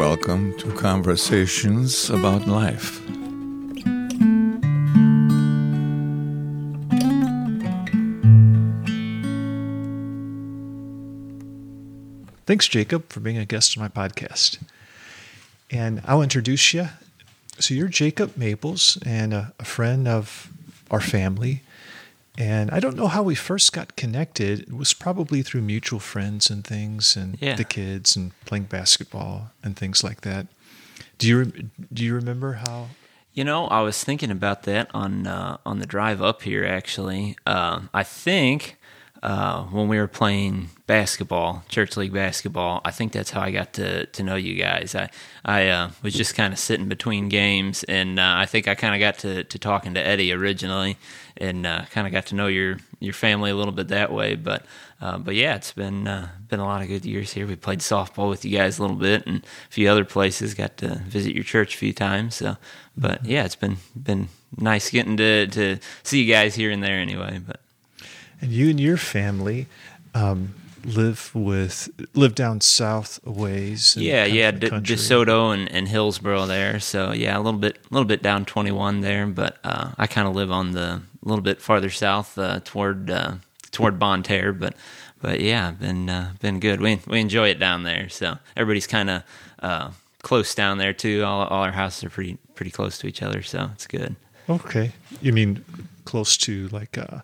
welcome to Conversations About Life. Thanks, Jacob, for being a guest on my podcast. And I'll introduce you. So, you're Jacob Maples and a, a friend of our family. And I don't know how we first got connected. It was probably through mutual friends and things, and Yeah. the kids, and playing basketball and things like that. Do you do you remember how? You know, I was thinking about that on uh, on the drive up here. Actually, uh, I think uh, when we were playing basketball, church league basketball, I think that's how I got to to know you guys. I I uh, was just kind of sitting between games, and uh, I think I kind of got to, to talking to Eddie originally, and uh, kind of got to know your your family a little bit that way. But uh, but yeah, it's been uh, been a lot of good years here. We played softball with you guys a little bit, and a few other places. Got to visit your church a few times. So, but yeah, it's been been nice getting to to see you guys here and there. Anyway, but And you and your family um, live with live down south ways. yeah, yeah, De- DeSoto and, and Hillsboro there. So yeah, a little bit a little bit down twenty one there, but uh, I kind of live on the a little bit farther south uh, toward uh, toward Bonne Terre, but but yeah, been uh, been good. We we enjoy it down there. So everybody's kind of uh, close down there too. All all our houses are pretty pretty close to each other, so it's good. Okay, you mean close to like uh,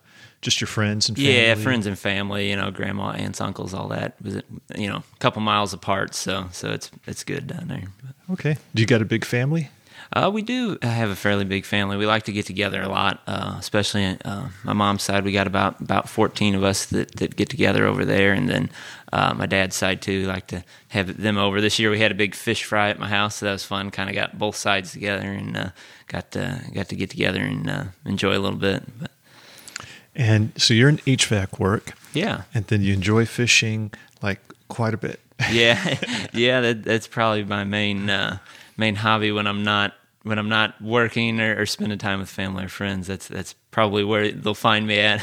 just your friends and family? Yeah, friends and family, you know, grandma, aunts, uncles, all that. Was it, you know, a couple miles apart, so so it's it's good down there. But, Okay, do you got a big family? uh, we do have a fairly big family. We like to get together a lot, uh, especially uh, my mom's side. We got about about fourteen of us that, that get together over there, and then uh, my dad's side too. We like to have them over. This year we had a big fish fry at my house, so that was fun. Kind of got both sides together and uh, got to, got to get together and uh, enjoy a little bit. But And so you're in HVAC work, yeah, and then you enjoy fishing like quite a bit. yeah, yeah. That, that's probably my main uh, main hobby when I'm not when I'm not working or, or spending time with family or friends. That's that's probably where they'll find me at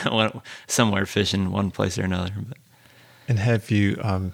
somewhere fishing one place or another. But And have you um,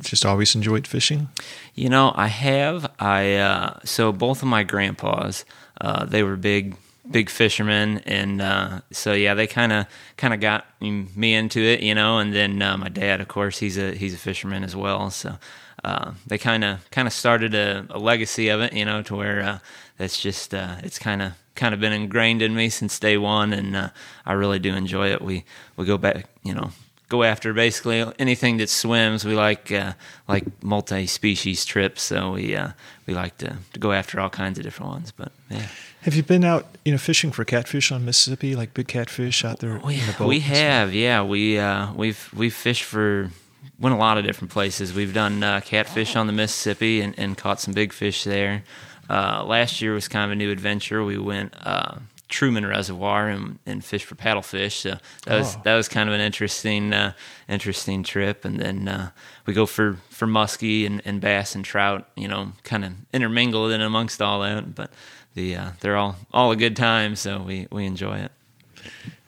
just always enjoyed fishing? you know, I have I uh, so both of my grandpas uh, they were big big fishermen and uh, so yeah they kind of kind of got me into it you know and then uh, my dad of course he's a he's a fisherman as well so uh, they kind of kind of started a, a legacy of it you know to where uh, that's just uh, it's kind of kind of been ingrained in me since day one and uh, I really do enjoy it we we go back you know go after basically anything that swims. We like uh, like multi-species trips, so we uh, we like to, to go after all kinds of different ones. But yeah, Have you been out, you know, fishing for catfish on Mississippi, like big catfish out there we, in the boat? we have yeah we uh, we've we've fished for went a lot of different places. We've done uh, catfish on the Mississippi and, and caught some big fish there. Uh, last year was kind of a new adventure. We went. Uh, Truman Reservoir and, and fished for paddlefish. So that was Oh. that was kind of an interesting uh, interesting trip. And then uh, we go for for muskie and, and bass and trout. You know, kind of intermingled in amongst all that. But the uh, they're all all a good time. So we we enjoy it.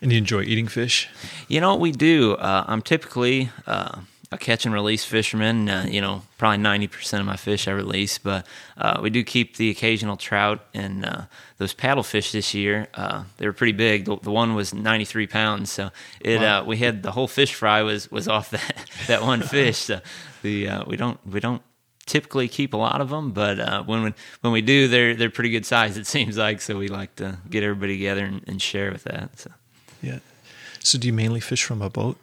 And you enjoy eating fish? You know what we do? Uh, I'm typically uh, a catch and release fisherman. Uh, you know, probably 90% of my fish I release, but uh, we do keep the occasional trout and uh, those paddlefish this year. Uh, they were pretty big. The, the one was 93 pounds, so it Wow. uh, we had the whole fish fry was was off that that one fish. So the uh, we don't we don't typically keep a lot of them, but uh, when we, when we do, they're they're pretty good size. It seems like so we like to get everybody together and, and share with that. So. Yeah. So do you mainly fish from a boat?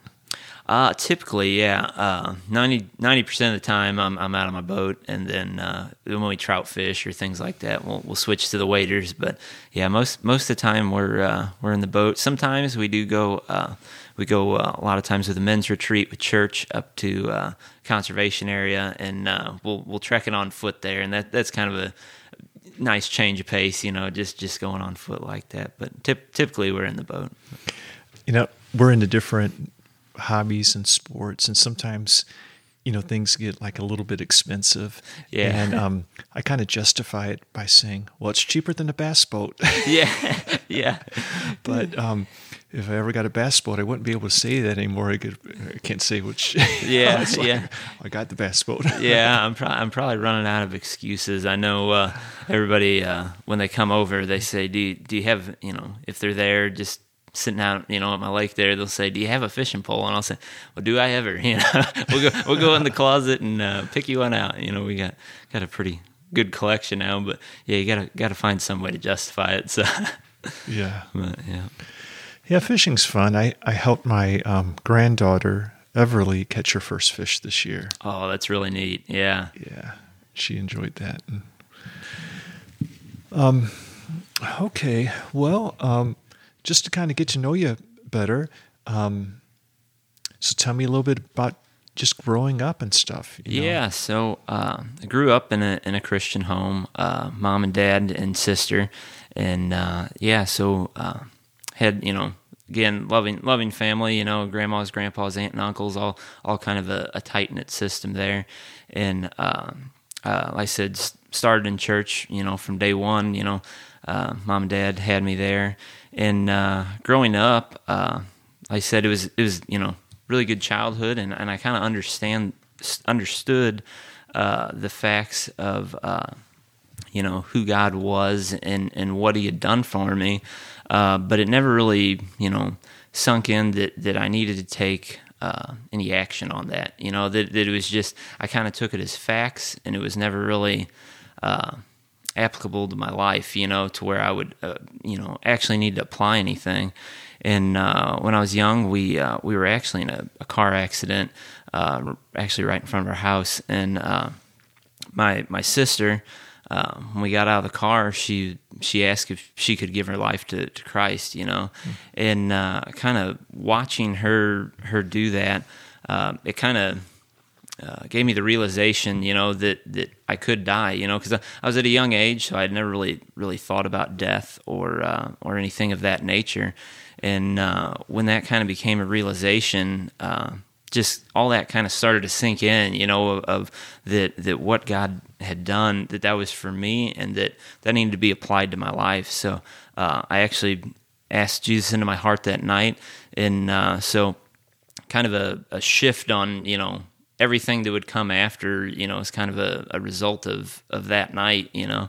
Uh, typically, yeah. Uh, 90 percent of the time, I'm I'm out on my boat, and then uh, when we trout fish or things like that, we'll we'll switch to the waders. But yeah, most most of the time we're uh, we're in the boat. Sometimes we do go. Uh, we go uh, a lot of times with a men's retreat with church up to uh, conservation area, and we'll we'll trek it on foot there, and that that's kind of a nice change of pace, you know, just just going on foot like that. But typ- typically, we're in the boat. You know, we're into different hobbies and sports, and sometimes, you know, things get like a little bit expensive. Yeah. And um, I kind of justify it by saying, well, it's cheaper than a bass boat. Yeah, yeah. but um, if I ever got a bass boat, I wouldn't be able to say that anymore. I, could, I can't say which. Yeah, like, yeah. I got the bass boat. yeah, I'm, pro- I'm probably running out of excuses. I know uh, everybody uh, when they come over, they say, "Do you, do you have you know if they're there just sitting out you know at my lake there, they'll say, "Do you have a fishing pole?" And I'll say, "Well, do I ever?" You know, we'll go we'll go in the closet and uh, pick you one out. You know, we got got a pretty good collection now, but yeah, you gotta gotta find some way to justify it. So yeah, but, yeah. Yeah, fishing's fun. I, I helped my um, granddaughter, Everly, catch her first fish this year. Oh, that's really neat. Yeah. Yeah, she enjoyed that. And, um, okay, well, um, just to kind of get to know you better, um, so tell me a little bit about just growing up and stuff. you know? Yeah, so uh, I grew up in a in a Christian home, uh, mom and dad and sister, and uh, yeah, so uh, had you know again loving loving family, you know, grandmas, grandpas, aunt and uncles, all all kind of a, a tight knit system there, and um, uh, like I said, started in church, you know, from day one, you know, uh, mom and dad had me there, and uh, growing up, uh, I said, it was it was you know really good childhood, and, and I kind of understand understood uh, the facts of uh, you know who God was and and what He had done for me, uh, but it never really you know sunk in that that I needed to take uh, any action on that. You know that that it was just I kind of took it as facts, and it was never really. Applicable to my life, you know, to where I would, uh, you know, actually need to apply anything. And uh, when I was young, we uh, we were actually in a, a car accident, uh, actually right in front of our house. And uh, my my sister, uh, when we got out of the car, she she asked if she could give her life to, to Christ, you know, and uh, kind of watching her her do that, uh, it kind of uh, gave me the realization, you know, that that I could die, you know, because I, I was at a young age, so I'd never really really thought about death or uh, or anything of that nature. And uh, when that kind of became a realization, uh, just all that kind of started to sink in, you know, of, of that that what God had done, that that was for me, and that that needed to be applied to my life. So uh, I actually asked Jesus into my heart that night, and uh, so kind of a, a shift on you know everything that would come after you know is kind of a, a result of of that night you know.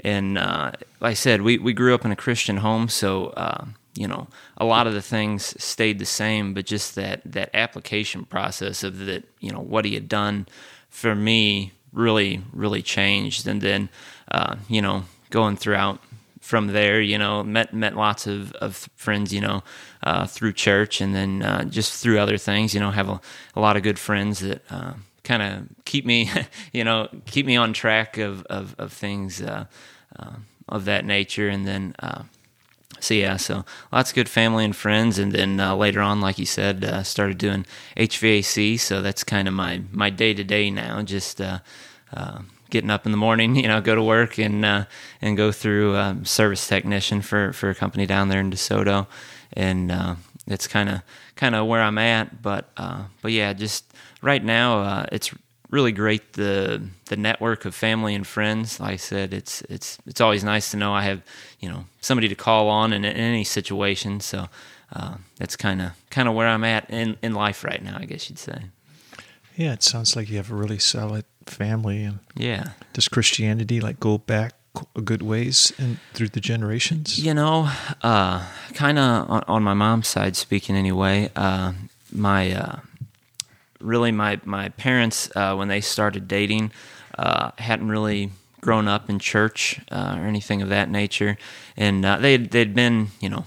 And uh, like i said we, we grew up in a christian home so uh, you know a lot of the things stayed the same but just that that application process of that you know what he had done for me really really changed. And then uh, you know going throughout from there, you know, met met lots of, of friends, you know, uh, through church, and then uh, just through other things, you know, have a, a lot of good friends that uh, kind of keep me, you know, keep me on track of of, of things uh, uh, of that nature, and then. Uh, so yeah, so lots of good family and friends, and then later on, like you said, started doing HVAC. So that's kind of my my day to day now. Just getting up in the morning, you know, go to work and uh, and go through um, service technician for for a company down there in DeSoto, and uh, it's kind of kind of where I'm at. But uh, but yeah, just right now, uh, it's really great the the network of family and friends. Like I said, it's it's it's always nice to know I have you know somebody to call on in, in any situation. So uh, that's kind of kind of where I'm at in in life right now, I guess you'd say. Yeah, it sounds like you have a really solid family. And Yeah. does Christianity like go back a good ways and through the generations? You know, uh, kind of on, on my mom's side, speaking anyway. Uh, my uh, really my my parents uh, when they started dating uh, hadn't really grown up in church uh, or anything of that nature, and uh, they they'd been you know.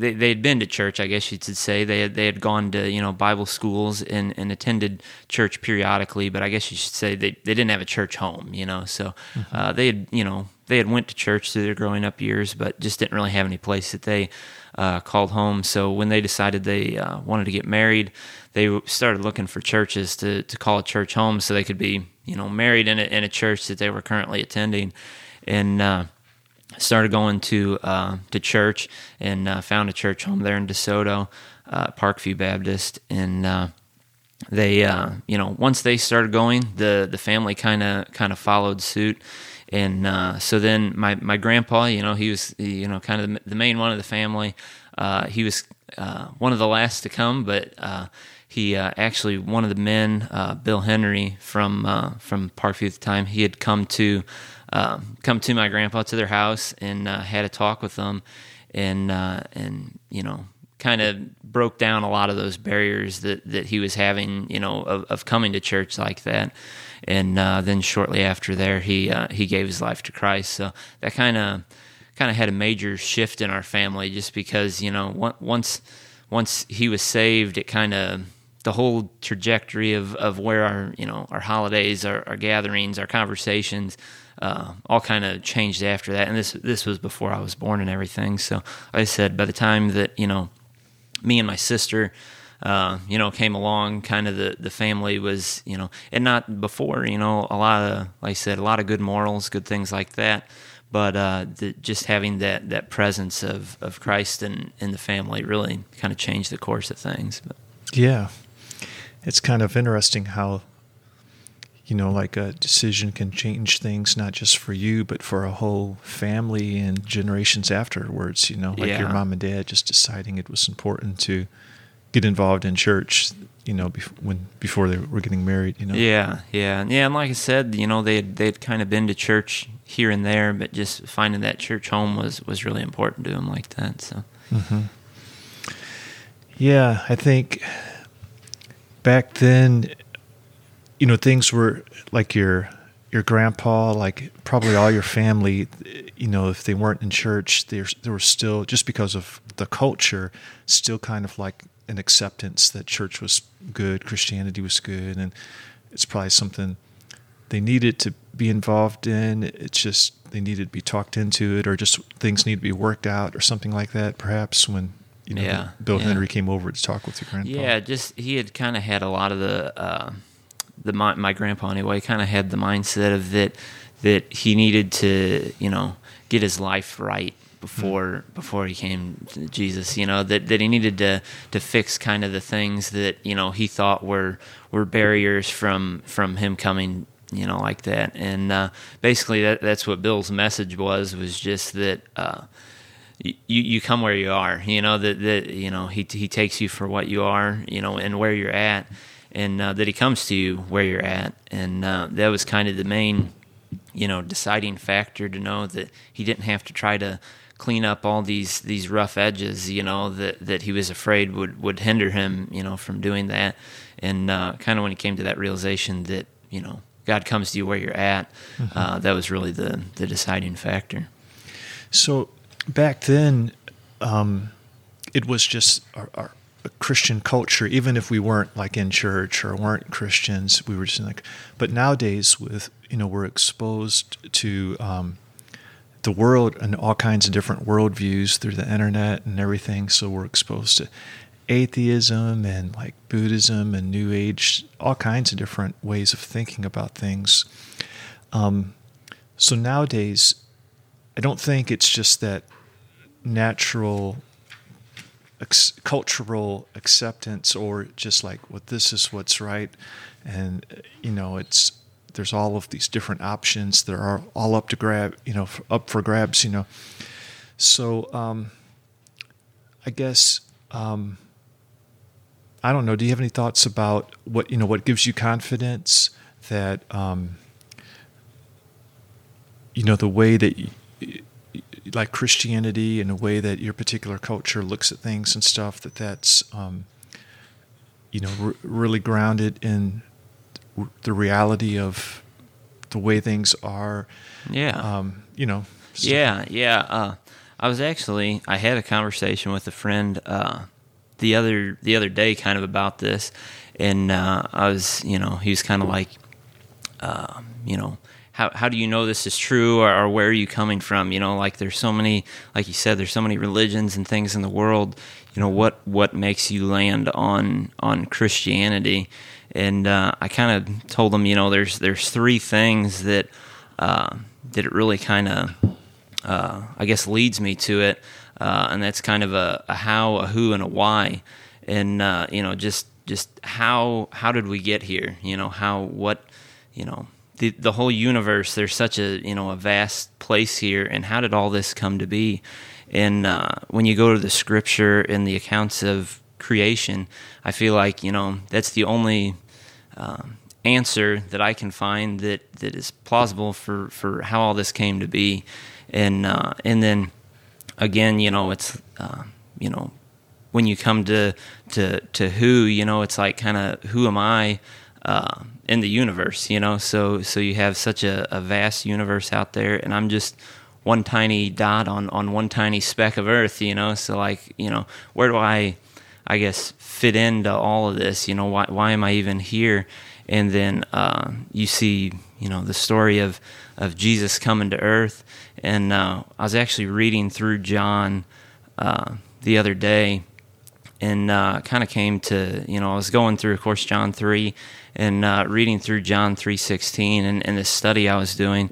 They they had been to church, I guess you could say. They had they had gone to you know Bible schools and, and attended church periodically, but I guess you should say they, they didn't have a church home, you know. So uh, they had you know they had went to church through their growing up years, but just didn't really have any place that they uh, called home. So when they decided they uh, wanted to get married, they started looking for churches to to call a church home, so they could be you know married in a, in a church that they were currently attending, and. Started going to uh, to church and uh, found a church home there in DeSoto, uh, Parkview Baptist, and uh, they uh, you know once they started going, the the family kind of kind of followed suit. And uh, so then my, my grandpa, you know, he was you know kind of the main one of the family. He was one of the last to come, but he actually one of the men, Bill Henry from from Parkview at the time, he had come to um, come to my grandpa to their house and uh, had a talk with them, and uh, and you know kind of broke down a lot of those barriers that that he was having, you know, of, of coming to church like that. And uh, then shortly after there, he he gave his life to Christ. So that kind of kind of had a major shift in our family, just because you know once once he was saved, it kind of the whole trajectory of, of where our you know our holidays, our, our gatherings, our conversations, uh, all kind of changed after that. And this this was before I was born and everything. So I said, by the time that you know me and my sister. Uh, you know, came along. Kind of the the family was, you know, and not before. You know, a lot of, like I said, a lot of good morals, good things like that but uh, the, just having that, that presence of, of Christ in, in the family really kind of changed the course of things. But. Yeah, it's kind of interesting how you know like a decision can change things not just for you but for a whole family and generations afterwards you know like yeah. your mom and dad just deciding it was important to get involved in church you know bef- when before they were getting married you know yeah yeah yeah and like i said you know they they'd kind of been to church here and there but just finding that church home was was really important to them like that so mm-hmm. yeah i think back then, you know, things were like your your grandpa, like probably all your family, you know, if they weren't in church, there there were still just because of the culture, still kind of like an acceptance that church was good, Christianity was good, and it's probably something they needed to be involved in. It's just they needed to be talked into it, or just things need to be worked out, or something like that. Perhaps when you know, yeah, Bill yeah. Henry came over to talk with your grandpa. Yeah, just he had kind of had a lot of the uh, the my, my grandpa anyway kind of had the mindset of that that he needed to you know get his life right before before he came to Jesus. You know that that he needed to to fix kind of the things that you know he thought were were barriers from from him coming you know like that and uh, basically that that's what Bill's message was was just that uh, you, you come where you are. You know that that you know he he takes you for what you are. You know and where you're at, and uh, that he comes to you where you're at. And uh, that was kind of the main, you know, deciding factor to know that he didn't have to try to clean up all these these rough edges. You know that that he was afraid would would hinder him. You know from doing that. And uh, kind of when he came to that realization that you know God comes to you where you're at, mm-hmm. Uh, that was really the the deciding factor. So back then, um, it was just our, our Christian culture. Even if we weren't like in church or weren't Christians, we were just like. But nowadays, with you know, we're exposed to um, the world and all kinds of different worldviews through the internet and everything. So we're exposed to atheism and like Buddhism and New Age, all kinds of different ways of thinking about things. Um, so nowadays, I don't think it's just that natural ex- cultural acceptance or just like well this is what's right. And you know it's there's all of these different options that are all up to grab you know up for grabs you know. So um, i guess um, i don't know. Do you have any thoughts about what you know what gives you confidence that um, you know the way that like Christianity and a way that your particular culture looks at things and stuff that that's um, you know r- really grounded in the reality of the way things are. Yeah. Um, you know. Yeah, yeah. Uh, I was actually I had a conversation with a friend uh, the other the other day, kind of about this, and uh, I was you know he was kind of like, uh, you know how how do you know this is true or, or, where are you coming from? You know like there's so many like you said there's so many religions and things in the world. You know what what makes you land on on Christianity? And uh, I kind of told them you know there's there's three things that uh, that it really kind of uh, I guess leads me to it uh, and that's kind of a, a, how a who and a why. And uh, you know just just how how did we get here? You know how what you know the the whole universe. There's such a you know a vast place here, and how did all this come to be? And uh, when you go to the scripture and the accounts of creation, I feel like you know that's the only um, answer that I can find that that is plausible for for how all this came to be, and uh, and then again, you know, it's uh, you know when you come to to to who, you know, it's like kind of who am I? Uh, in the universe, you know, so so you have such a, a vast universe out there, and I'm just one tiny dot on on one tiny speck of earth you know? So like you know where do i i guess fit into all of this? You know why why am i even here? And then uh, you see you know the story of of jesus coming to earth. And uh, i was actually reading through john uh, the other day and uh, kind of came to you know I was going through of course John three and uh, reading through John three sixteen and, and this study I was doing.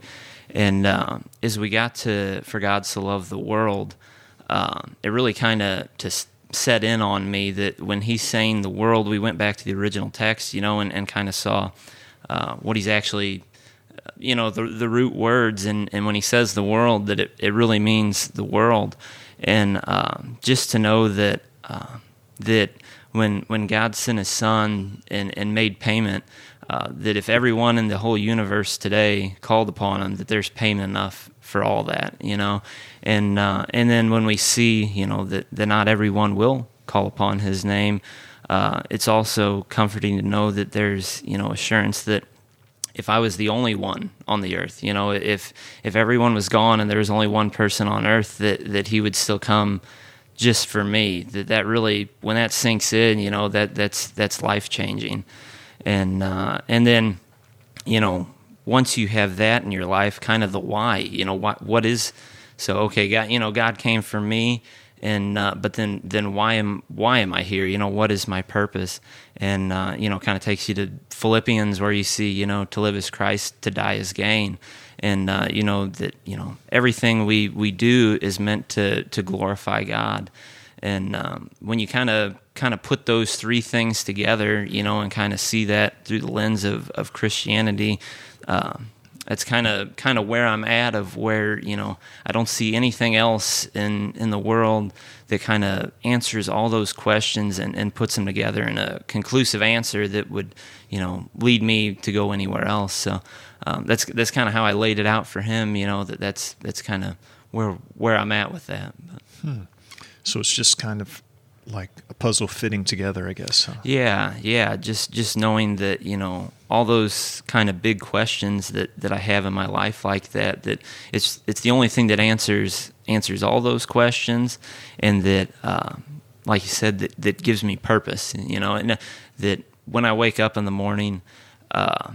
And uh, as we got to for God to love the world, uh, it really kind of to set in on me that when he's saying the world, we went back to the original text, you know, and, and kind of saw uh, what he's actually, you know, the the root words, and, and when he says the world, that it, it really means the world, and just to know that uh, that when when God sent His Son and and made payment uh, that if everyone in the whole universe today called upon him, that there's payment enough for all that, you know, and uh, and then when we see, you know, that that not everyone will call upon his name, uh, it's also comforting to know that there's you know assurance that if I was the only one on the earth, you know, if if everyone was gone and there was only one person on earth, that that he would still come just for me. That that really when that sinks in, you know, that that's that's life changing and uh, and then you know once you have that in your life, kind of the why, you know what what is so okay, God, you know God came for me, and uh, but then then why am why am I here? You know what is my purpose? And uh, you know kind of takes you to Philippians where you see you know to live as Christ, to die as gain. And uh, you know that you know everything we, we do is meant to to glorify God, and um, when you kind of kind of put those three things together, you know, and kind of see that through the lens of, of Christianity, um, that's kind of kind of where I'm at. Of where you know I don't see anything else in in the world that kind of answers all those questions and, and puts them together in a conclusive answer that would you know lead me to go anywhere else. So um, that's that's kind of how I laid it out for him. You know that that's that's kind of where where I'm at with that. Hmm. So it's just kind of like a puzzle fitting together, I guess. Huh? Yeah, yeah. Just just knowing that you know all those kind of big questions that, that I have in my life like that. That it's it's the only thing that answers answers all those questions, and that uh, like you said that that gives me purpose. You know, and that when I wake up in the morning. Uh,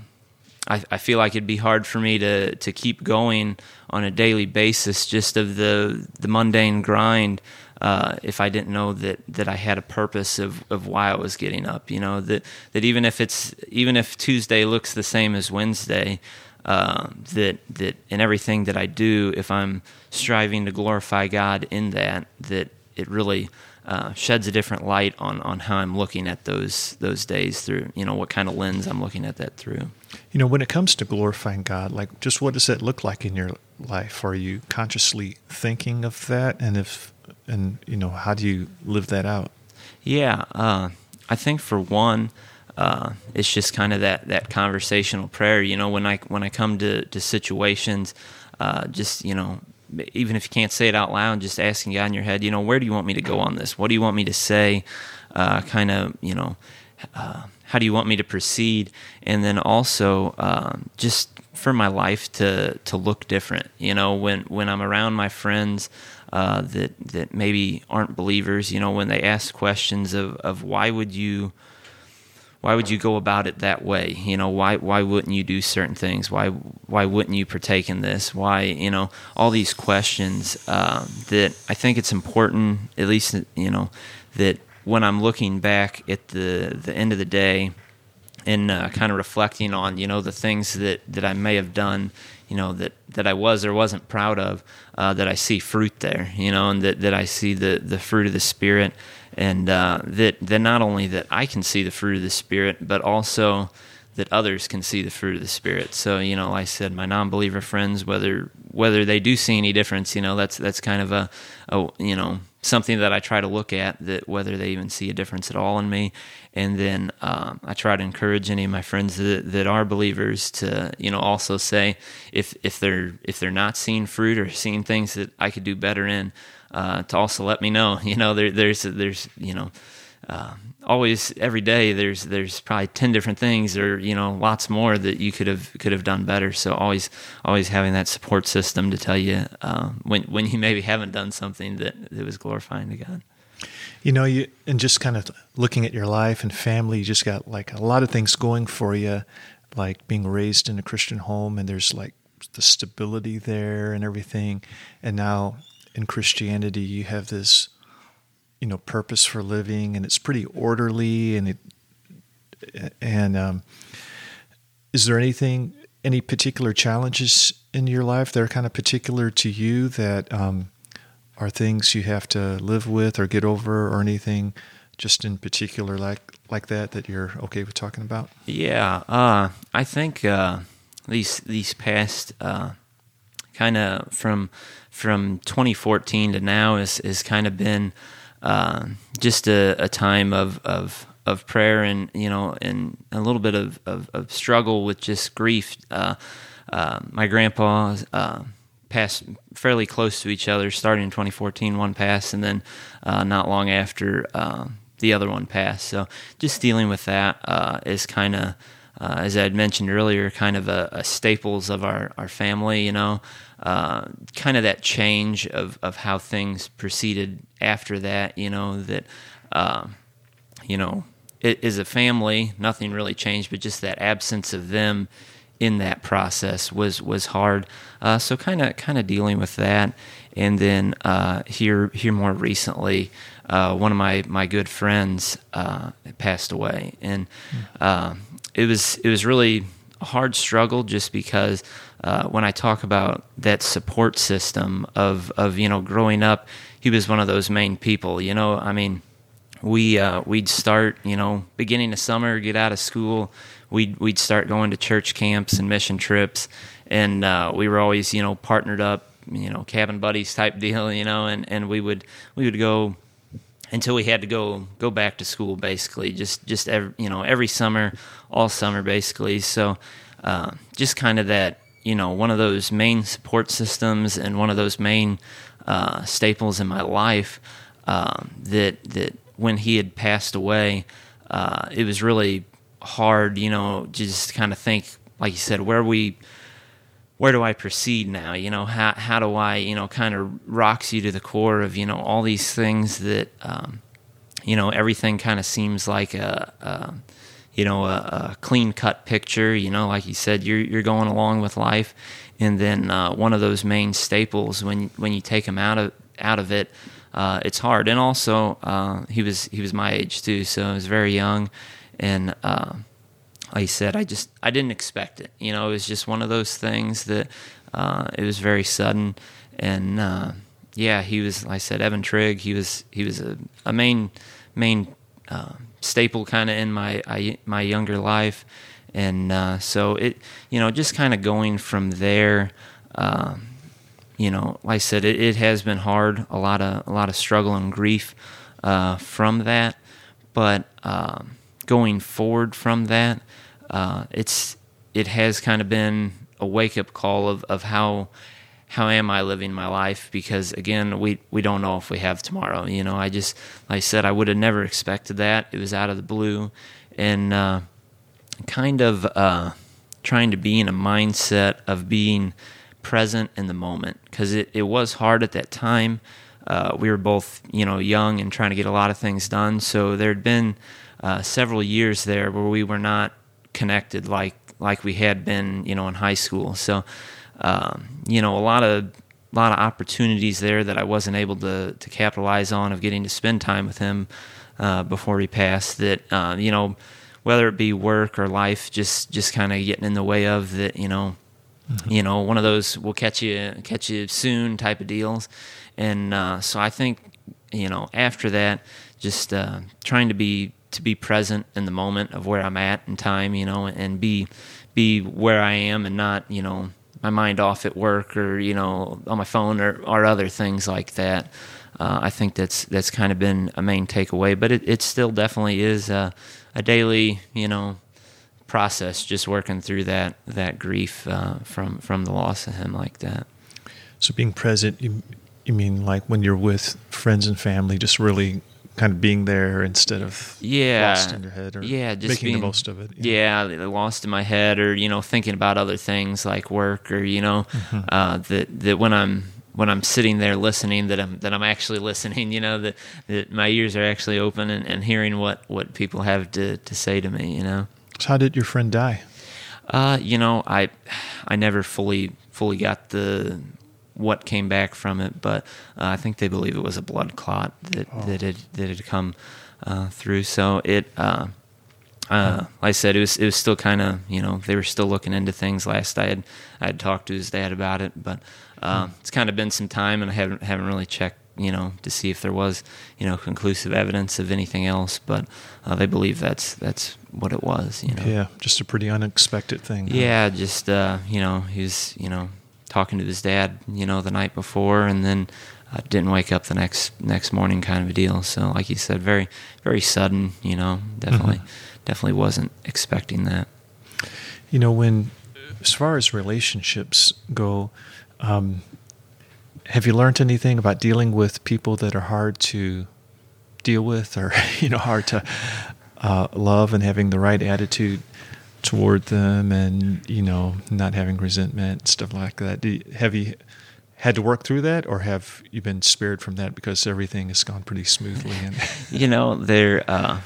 I, I feel like it'd be hard for me to, to keep going on a daily basis just of the the mundane grind uh, if I didn't know that that I had a purpose of, of why I was getting up. You know that that even if it's even if Tuesday looks the same as Wednesday, uh, that that in everything that I do, if I'm striving to glorify God in that, that it really uh, sheds a different light on on how I'm looking at those those days through. You know what kind of lens I'm looking at that through. You know, when it comes to glorifying God, like just what does that look like in your life? Are you consciously thinking of that, and if and you know how do you live that out? Yeah, uh, I think for one, uh, it's just kind of that that conversational prayer. You know, when I when I come to to situations, uh, just you know, even if you can't say it out loud, just asking God in your head, you know, where do you want me to go on this? What do you want me to say? Uh, kind of, you know, uh, how do you want me to proceed? And then also, um, just for my life to to look different. You know, when when I'm around my friends uh, that that maybe aren't believers. You know, when they ask questions of, of why would you why would you go about it that way? You know, why why wouldn't you do certain things? Why why wouldn't you partake in this? Why you know all these questions uh, that I think it's important, at least you know that when I'm looking back at the the end of the day and uh, kind of reflecting on you know the things that that I may have done you know that that I was or wasn't proud of uh, that I see fruit there you know and that that I see the the fruit of the spirit. And uh, that that not only that I can see the fruit of the spirit but also that others can see the fruit of the spirit. So you know, like I said, my non-believer friends, whether whether they do see any difference, you know, that's that's kind of a, a you know something that I try to look at that whether they even see a difference at all in me, and then um, I try to encourage any of my friends that, that are believers to you know also say if if they're if they're not seeing fruit or seeing things that I could do better in, uh, to also let me know. You know, there, there's there's you know. Uh, always every day there's there's probably 10 different things or you know lots more that you could have could have done better. So always always having that support system to tell you uh, when when you maybe haven't done something that, that was glorifying to God. You know you and just kind of looking at your life and family you just got like a lot of things going for you like being raised in a Christian home and there's like the stability there and everything. And now in Christianity you have this you know purpose for living, and it's pretty orderly. And it and um, is there anything, any particular challenges in your life that are kind of particular to you that um, are things you have to live with or get over, or anything just in particular like like that that you're okay with talking about? Yeah, uh, I think uh, these these past uh, kind of from from 2014 to now is is kind of been uh, just a, a, time of, of of prayer and you know and a little bit of, of, of struggle with just grief. Uh, uh, my grandpa uh, passed fairly close to each other, starting in 2014. One passed, and then uh, not long after the other one passed. So just dealing with that is kind of. Uh, as I had mentioned earlier, kind of a, a staples of our, our family, you know, uh, kind of that change of, of how things proceeded after that, you know, that, uh, you know, it is a family, nothing really changed, but just that absence of them in that process was, was hard. Uh, so kind of, kind of dealing with that. And then, uh, here, here more recently, uh, one of my, my good friends, passed away and, it was, it was really a hard struggle just because, uh, when I talk about that support system of of you know growing up, he was one of those main people. You know, I mean, we uh, we'd start you know beginning of summer, get out of school, we'd we'd start going to church camps and mission trips, and uh, we were always you know partnered up, you know cabin buddies type deal, you know, and and we would we would go until we had to go go back to school basically just just every, you know every summer all summer basically so uh, just kind of that you know one of those main support systems and one of those main uh, staples in my life um, that that when he had passed away, uh, it was really hard, you know, just kind of think, like you said, where we, where do I proceed now? You know, how how do I, you know, kind of rocks you to the core of you know all these things that, um, you know, everything kind of seems like a, a you know, a, a, clean cut picture. You know, like you said, you're you're going along with life, and then uh, one of those main staples when when you take them out of out of it, uh, it's hard. And also, uh, he was he was my age too, so I was very young, and uh, like I said, I just I didn't expect it. You know, it was just one of those things that uh, it was very sudden, and uh, yeah, he was. Like I said, Evan Trigg. He was he was a, a main main staple kind of in my I, my younger life, and uh, so it you know just kind of going from there. Uh, you know, like I said, it, it, has been hard. A lot of a lot of struggle and grief uh, from that, but um, going forward from that, uh, it's it has kind of been a wake up call of, of how how am I living my life? Because again, we we don't know if we have tomorrow. You know, I just like I said, I would have never expected that. It was out of the blue, and uh, kind of uh, trying to be in a mindset of being present in the moment because it, it was hard at that time. Uh, we were both you know young and trying to get a lot of things done. So there had been uh, several years there where we were not connected like like we had been you know in high school. So um, you know, a lot of a lot of opportunities there that I wasn't able to to capitalize on of getting to spend time with him uh, before he passed. That uh, you know, whether it be work or life, just just kind of getting in the way of that. You know, mm-hmm. you know, one of those "we'll catch you catch you soon" type of deals. And uh, so I think you know after that, just uh, trying to be to be present in the moment of where I'm at in time, you know, and be be where I am and not, you know, my mind off at work or you know on my phone or, or other things like that. Uh, I think that's that's kind of been a main takeaway, but it, it still definitely is a, a daily, you know, process just working through that that grief uh, from from the loss of him like that. So being present, you you mean like when you're with friends and family, just really kind of being there instead of yeah lost in your head or yeah just making being, the most of it. Yeah, lost in my head or you know thinking about other things like work or you know Mm-hmm. uh, that that when I'm when I'm sitting there listening that I'm that I'm actually listening. You know that that my ears are actually open and, and hearing what what people have to to say to me. You know. So how did your friend die? Uh, you know, I I never fully fully got the what came back from it, but uh, I think they believe it was a blood clot that Oh. that had that had come uh, through. So it, uh, uh, like I said, it was it was still kind of you know they were still looking into things. Last I had I had talked to his dad about it, but uh, it's kind of been some time, and I haven't haven't really checked you know to see if there was you know conclusive evidence of anything else. But uh, they believe that's that's what it was. You know. Yeah, just a pretty unexpected thing. huh? Yeah, just uh, you know, he's you know talking to his dad, you know, the night before, and then uh, didn't wake up the next next morning, kind of a deal. So, like you said, very very sudden. You know, definitely definitely wasn't expecting that. You know, when as far as relationships go, um, have you learned anything about dealing with people that are hard to deal with, or you know, hard to uh, love, and having the right attitude toward them, and you know, not having resentment, stuff like that? Do you, have you had to work through that, or have you been spared from that because everything has gone pretty smoothly? And you know there uh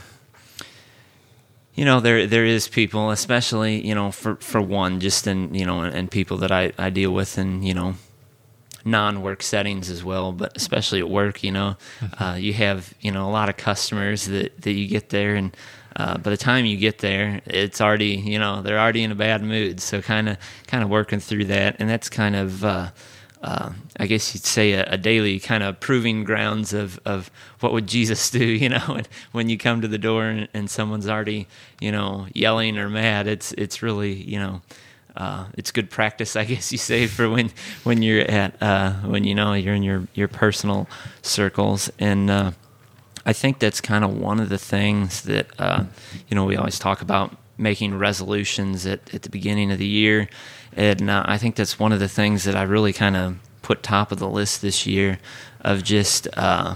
you know there there is people especially you know for for one just in you know and people that I I deal with in you know non-work settings as well but especially at work you know uh you have you know a lot of customers that that you get there and uh, by the time you get there, it's already you know they're already in a bad mood. So kind of kind of working through that, and that's kind of uh, uh, I guess you'd say a, a daily kind of proving grounds of, of what would Jesus do, you know, and when you come to the door and, and someone's already, you know, yelling or mad, it's it's really, you know, uh, it's good practice, I guess you say, for when when you're at uh, when you know you're in your your personal circles, and uh, I think that's kind of one of the things that uh, you know we always talk about making resolutions at, at the beginning of the year. And uh, I think that's one of the things that I really kind of put top of the list this year of just, uh,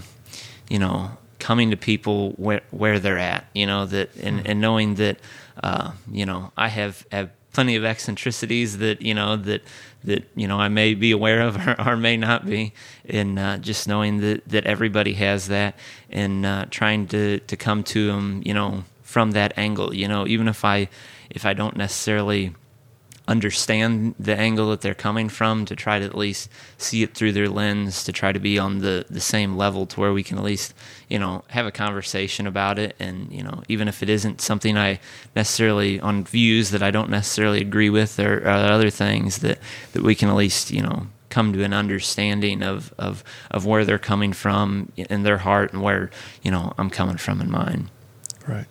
you know, coming to people where, where they're at, you know, that, and, and knowing that, uh, you know, I have, have plenty of eccentricities that, you know, that, that, you know, I may be aware of or, or may not be. And uh, just knowing that, that everybody has that and uh, trying to, to come to them, you know, from that angle you know even if i if i don't necessarily understand the angle that they're coming from to try to at least see it through their lens to try to be on the the same level to where we can at least you know have a conversation about it and you know even if it isn't something i necessarily on views that i don't necessarily agree with or, or other things that that we can at least you know come to an understanding of, of of where they're coming from in their heart and where you know i'm coming from in mine Right.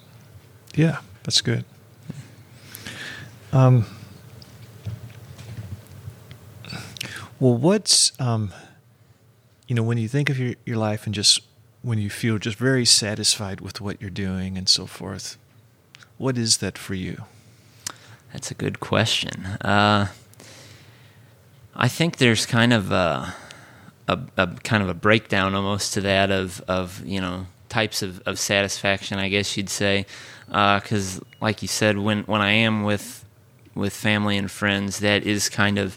Yeah, that's good. Um, well, what's um, you know when you think of your your life and just when you feel just very satisfied with what you're doing and so forth, what is that for you? That's a good question. Uh, I think there's kind of a, a, a kind of a breakdown almost to that of of you know types of, of satisfaction, I guess you'd say, because like you said, when when I am with with family and friends, that is kind of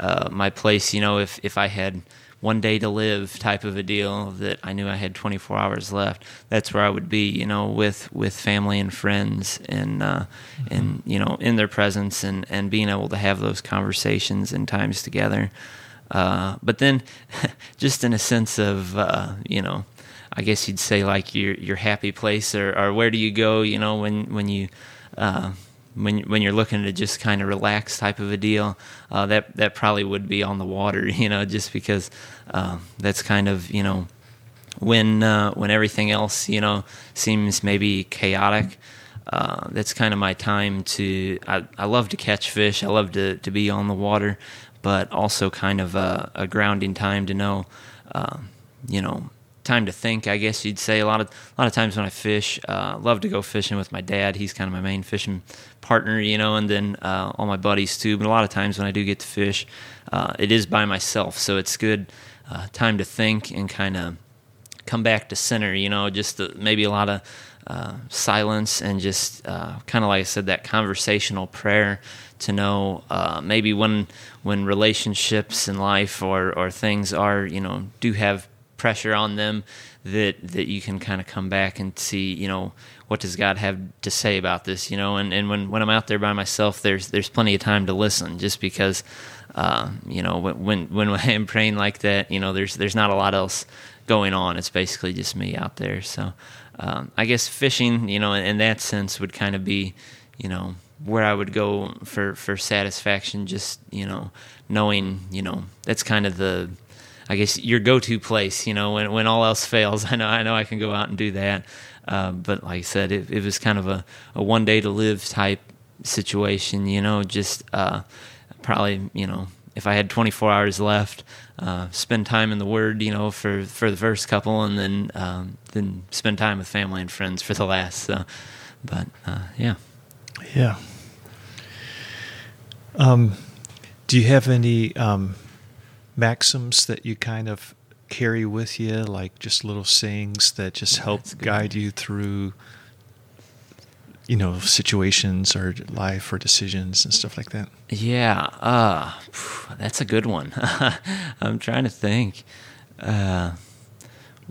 uh, my place. You know, if if I had one day to live type of a deal that I knew I had 24 hours left, that's where I would be. You know, with with family and friends, and uh, and you know, in their presence, and and being able to have those conversations and times together. Uh, but then, just in a sense of uh, you know. I guess you'd say like your your happy place, or, or where do you go? You know, when when you uh, when when you're looking to just kind of relax type of a deal, uh, that that probably would be on the water. You know, just because uh, that's kind of you know when uh, when everything else you know seems maybe chaotic. Uh, that's kind of my time to. I, I love to catch fish. I love to to be on the water, but also kind of a, a grounding time to know, uh, you know, time to think. I guess you'd say a lot of a lot of times when I fish, uh, love to go fishing with my dad. He's kind of my main fishing partner, you know, and then uh, all my buddies too. But a lot of times when I do get to fish, uh, it is by myself, so it's good uh, time to think and kind of come back to center. You know, just the, maybe a lot of uh, silence and just uh, kind of like I said, that conversational prayer to know uh, maybe when when relationships in life or or things are you know do have pressure on them that that you can kind of come back and see you know what does God have to say about this you know? And, and when, when I'm out there by myself there's there's plenty of time to listen just because uh, you know when when I'm praying like that you know there's there's not a lot else going on. It's basically just me out there. So um, I guess fishing you know in, in that sense would kind of be you know where I would go for for satisfaction just you know knowing you know that's kind of the I guess your go-to place. You know, when when all else fails, I know I know I can go out and do that. Uh, but like I said, it, it, was kind of a, a one day to live type situation. You know, just uh, probably you know if I had 24 hours left, uh, spend time in the Word, you know, for, for the first couple, and then um, then spend time with family and friends for the last. So, but uh, yeah, yeah. Um, do you have any um, maxims that you kind of carry with you, like just little sayings that just help guide you through, you know, situations or life or decisions and stuff like that? Yeah, uh, that's a good one. I'm trying to think. Uh,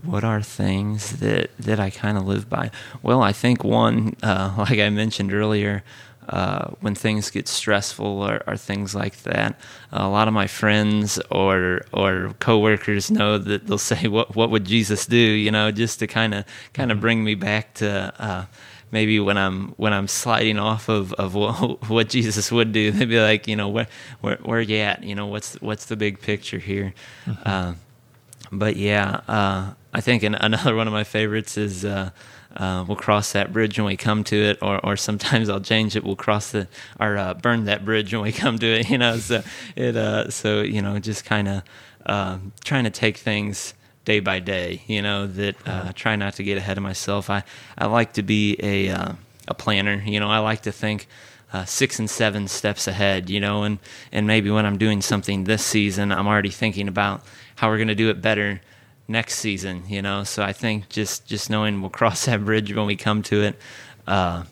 what are things that, that I kind of live by? Well, I think one, uh, like I mentioned earlier, uh, when things get stressful or, or things like that. Uh, a lot of my friends or or coworkers know that they'll say, "What what would Jesus do?" You know, just to kind of kind of mm-hmm. bring me back to. Uh, maybe when I'm when I'm sliding off of, of what, what Jesus would do, they'd be like, you know, where where where you at? You know, what's what's the big picture here? Mm-hmm. Uh, but yeah, uh, I think an, another one of my favorites is uh, we'll cross that bridge when we come to it, or, or sometimes I'll change it. We'll cross the or uh, burn that bridge when we come to it. You know, so it uh, so you know just kind of uh, trying to take things day by day. You know that uh, try not to get ahead of myself. I I like to be a uh, a planner. You know, I like to think. Uh, six and seven steps ahead, you know, and, and maybe when I'm doing something this season, I'm already thinking about how we're going to do it better next season, you know. So I think just just knowing we'll cross that bridge when we come to it. Uh,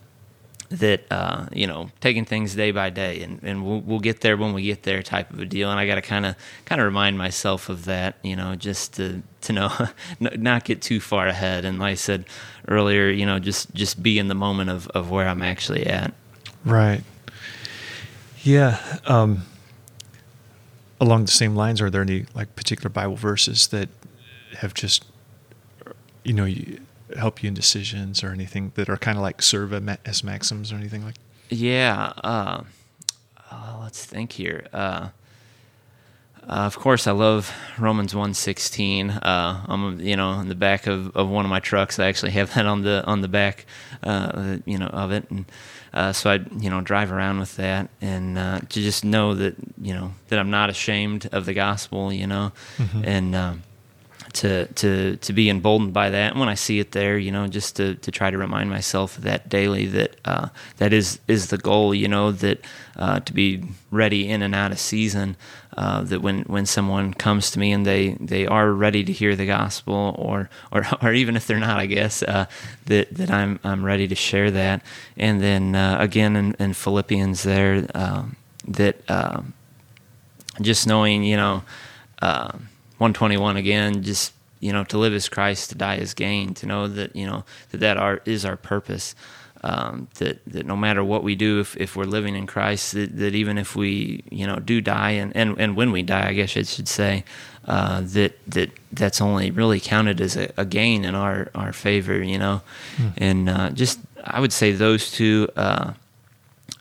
that uh, you know, taking things day by day, and, and we'll, we'll get there when we get there, type of a deal. And I got to kind of kind of remind myself of that, you know, just to to know not get too far ahead. And like I said earlier, you know, just just be in the moment of of where I'm actually at. Right. Yeah. Um, along the same lines, are there any like particular Bible verses that have just you know you, help you in decisions or anything that are kind of like serve as maxims or anything like yeah uh, uh, let's think here uh, uh of course, I love Romans one sixteen. Uh, I'm, you know, in the back of, of one of my trucks. I actually have that on the on the back, uh, you know, of it, and so I, you know, drive around with that, and to just know that, you know, that I'm not ashamed of the gospel, you know, mm-hmm. and um, to to to be emboldened by that. And when I see it there, you know, just to, to try to remind myself that daily that uh, that is is the goal. You know, that uh, to be ready in and out of season. Uh, that when, when someone comes to me and they, they are ready to hear the gospel, or or, or even if they're not, I guess uh, that that I'm I'm ready to share that. And then uh, again in, in, Philippians there um, that um, just knowing you know. Um, 121 again, just you know, to live as Christ, to die as gain. To know that you know that that our, is our purpose. Um, that that no matter what we do, if, if we're living in Christ, that, that even if we you know do die, and, and, and when we die, I guess I should say, uh, that that that's only really counted as a, a gain in our, our favor, you know, hmm. and uh, just I would say those two, uh,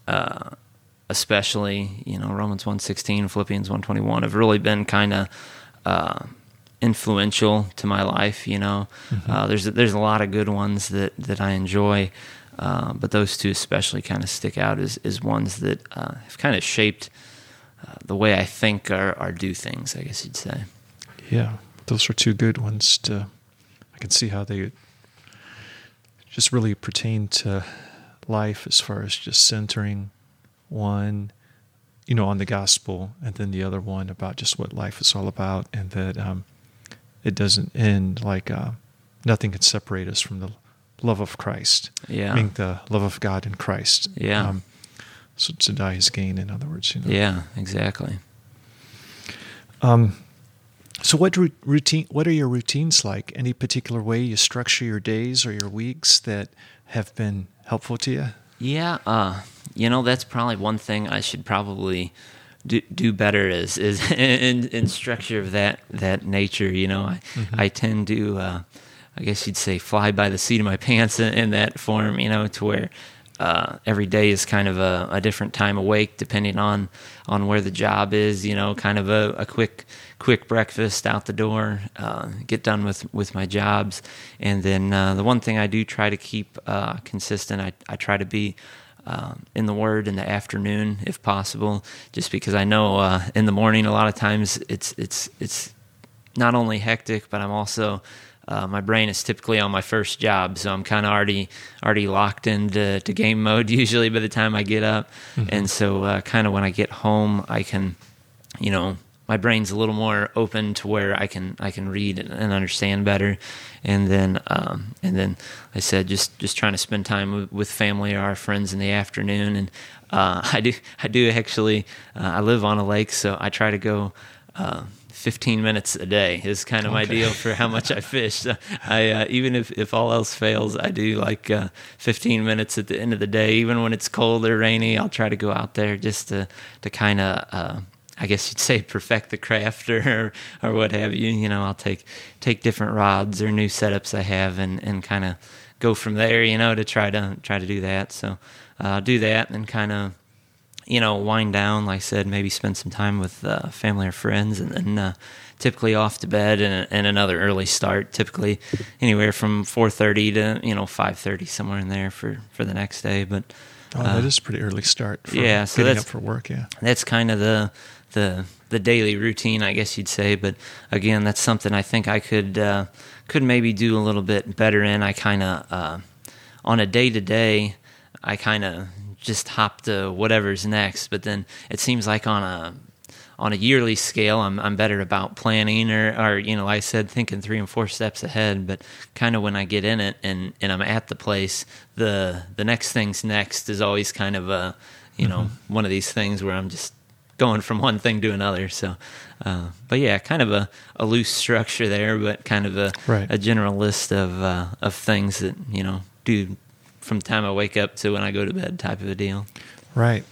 uh especially you know Romans one sixteen, Philippians one twenty one, have really been kind of uh, influential to my life. You know, uh, there's there's a lot of good ones that that I enjoy, uh, but those two especially kind of stick out as as ones that uh, have kind of shaped uh, the way I think or, or do things. I guess you'd say. Yeah, those are two good ones. To I can see how they just really pertain to life as far as just centering one, you know, on the gospel, and then the other one about just what life is all about, and that um, it doesn't end like uh, nothing can separate us from the love of Christ. Yeah. Mean the love of God in Christ. Yeah. Um, so to die is gain, in other words. You know. Yeah, exactly. Um, so what routine? What are your routines like? Any particular way you structure your days or your weeks that have been helpful to you? Yeah, uh, you know that's probably one thing I should probably do, do better is is in, in structure of that that nature. You know, I I tend to, uh, I guess you'd say, fly by the seat of my pants in, in that form. You know, to where uh, every day is kind of a, a different time awake depending on on where the job is. You know, kind of a, a quick quick breakfast out the door, uh, get done with with my jobs, and then uh, the one thing I do try to keep uh, consistent. I I try to be. Um, in the word in the afternoon, if possible, just because I know uh, in the morning a lot of times it's it's it's not only hectic, but I'm also uh, my brain is typically on my first job, so I'm kind of already already locked into to game mode usually by the time I get up, and so uh, kind of when I get home, I can, you know, my brain's a little more open to where I can I can read and, and understand better, and then um, and then I said just just trying to spend time with, with family or our friends in the afternoon, and uh, I do I do actually uh, I live on a lake, so I try to go. Uh, 15 minutes a day is kind of my deal for how much I fish. So I uh, even if, if all else fails, I do like uh, 15 minutes at the end of the day. Even when it's cold or rainy, I'll try to go out there just to to kind of uh, I guess you'd say perfect the craft or or what have you. You know, I'll take take different rods or new setups I have and and kind of go from there. You know, to try to try to do that. So uh, I'll do that and kind of you know, wind down, like I said, maybe spend some time with uh, family or friends, and then uh, typically off to bed and, and another early start. Typically, anywhere from four thirty to you know five thirty, somewhere in there for for the next day. But Oh, uh, that is a pretty early start. For yeah, so getting that's- up for work. Yeah. that's kind of the the the daily routine, I guess you'd say. But again, that's something I think I could uh, could maybe do a little bit better in. I kind of uh, on a day to day, I kind of just hop to whatever's next. But then it seems like on a on a yearly scale, I'm I'm better about planning or, or you know, like I said, thinking three and four steps ahead. But kind of when I get in it and, and I'm at the place, the the next thing's next is always kind of a you know one of these things where I'm just going from one thing to another. So, uh, but yeah, kind of a, a loose structure there, but kind of a Right. a general list of uh, of things that you know do from the time I wake up to when I go to bed, type of a deal. Right.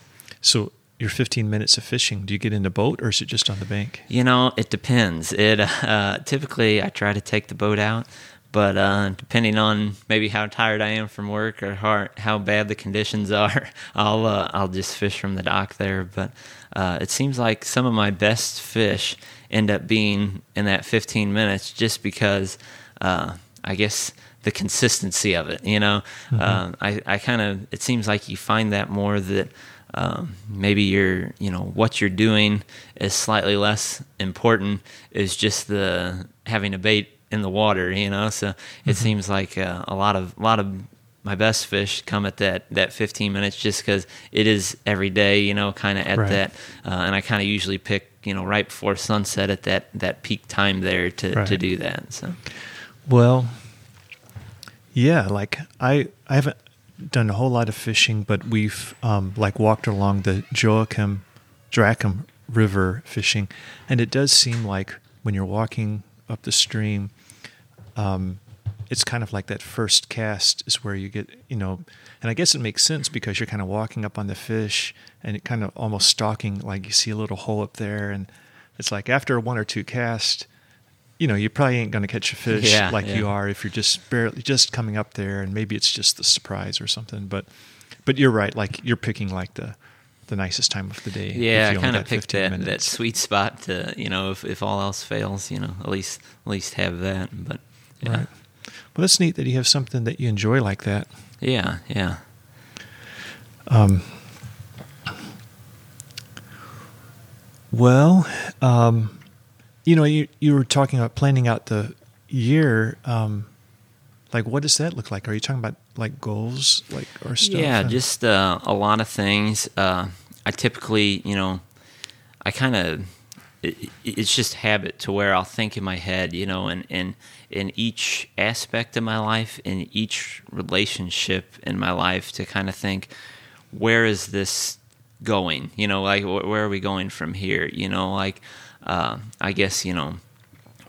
So your 15 minutes of fishing, do you get in a boat or is it just on the bank? You know, it depends. It uh, typically I try to take the boat out, but uh, depending on maybe how tired I am from work or how how bad the conditions are, I'll uh, I'll just fish from the dock there. But uh, it seems like some of my best fish end up being in that 15 minutes, just because uh, I guess the consistency of it. You know, uh, I I kind of it seems like you find that more that um, maybe you're you know what you're doing is slightly less important is just the having a bait in the water you know? So it seems like uh, a lot of a lot of my best fish come at that that 15 minutes just because it is every day you know kind of at Right. that uh, and i kind of usually pick you know right before sunset at that that peak time there to to do that so. Well, yeah, like I I haven't done a whole lot of fishing, but we've um, like walked along the Joachim Drachim River fishing, and it does seem like when you're walking up the stream, um, it's kind of like that first cast is where you get you know, and I guess it makes sense because you're kind of walking up on the fish and it kind of almost stalking, like you see a little hole up there, and it's like after one or two casts you know, you probably ain't going to catch a fish Yeah, like you are if you're just barely just coming up there, and maybe it's just the surprise or something. But, but you're right. Like you're picking like the the nicest time of the day. Yeah, I kind of picked 15 that, that sweet spot to you know if, if all else fails, you know at least at least have that. But yeah, Right. Well, that's neat that you have something that you enjoy like that. yeah, yeah. Um, well, um, you know, you you were talking about planning out the year. Um, like, what does that look like? Are you talking about like goals, like or stuff? Yeah, just uh, a lot of things. Uh, I typically, you know, I kind of, it, it's just habit to where I'll think in my head, you know, and, and in each aspect of my life, in each relationship in my life, to kind of think, where is this going? You know, like wh- where are we going from here? You know, like uh, I guess you know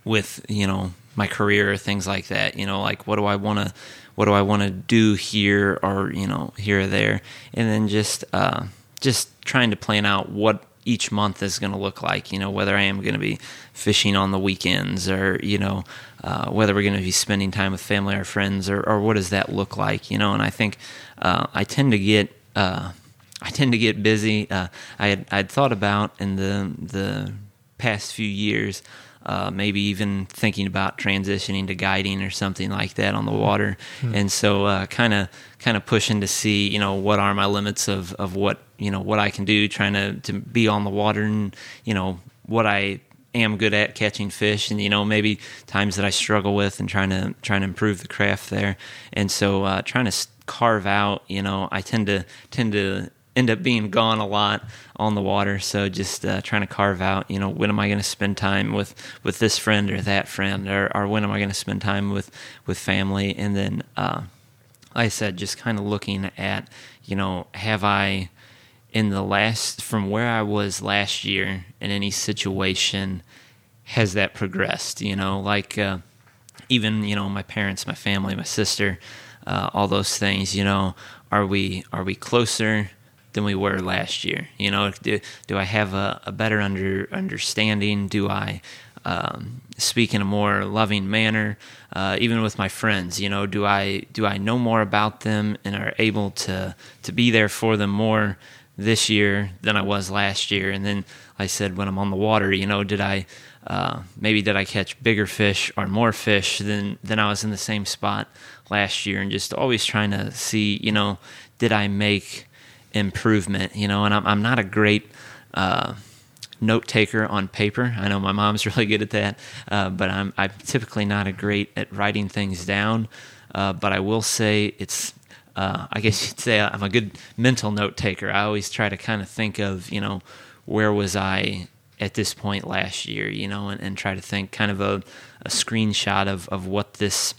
with you know my career things like that you know like what do i want to what do i want to do here or you know here or there and then just uh just trying to plan out what each month is going to look like you know whether i am going to be fishing on the weekends or you know uh, whether we're going to be spending time with family or friends or, or what does that look like you know and i think uh, i tend to get uh, I tend to get busy. Uh, I had I'd thought about in the the past few years, uh, maybe even thinking about transitioning to guiding or something like that on the water, and so kind of kind of pushing to see you know what are my limits of of what you know what I can do, trying to to be on the water and you know what I am good at catching fish and you know maybe times that I struggle with and trying to trying to improve the craft there. And so uh, trying to carve out you know I tend to tend to end up being gone a lot on the water. So just uh, trying to carve out you know when am I going to spend time with with this friend or that friend or, or when am I going to spend time with with family? And then uh, like I said just kind of looking at you know have I in the last from where I was last year in any situation has that progressed you know? Like uh, even you know my parents my family my sister uh, all those things you know are we are we closer than we were last year you know do, do I have a, a better under understanding do I um, speak in a more loving manner uh, even with my friends you know do I do I know more about them and are able to to be there for them more this year than I was last year. And then I said, when I'm on the water, you know, did I uh, maybe did I catch bigger fish or more fish than than I was in the same spot last year? And just always trying to see, you know, did I make improvement? You know, and I'm I'm not a great uh, note taker on paper. I know my mom's really good at that, uh, but I'm I'm typically not a great at writing things down. Uh, but I will say it's uh, I guess you'd say I'm a good mental note taker. I always try to kind of think of, you know, where was I at this point last year, you know, and, and try to think kind of a, a screenshot of, of what this,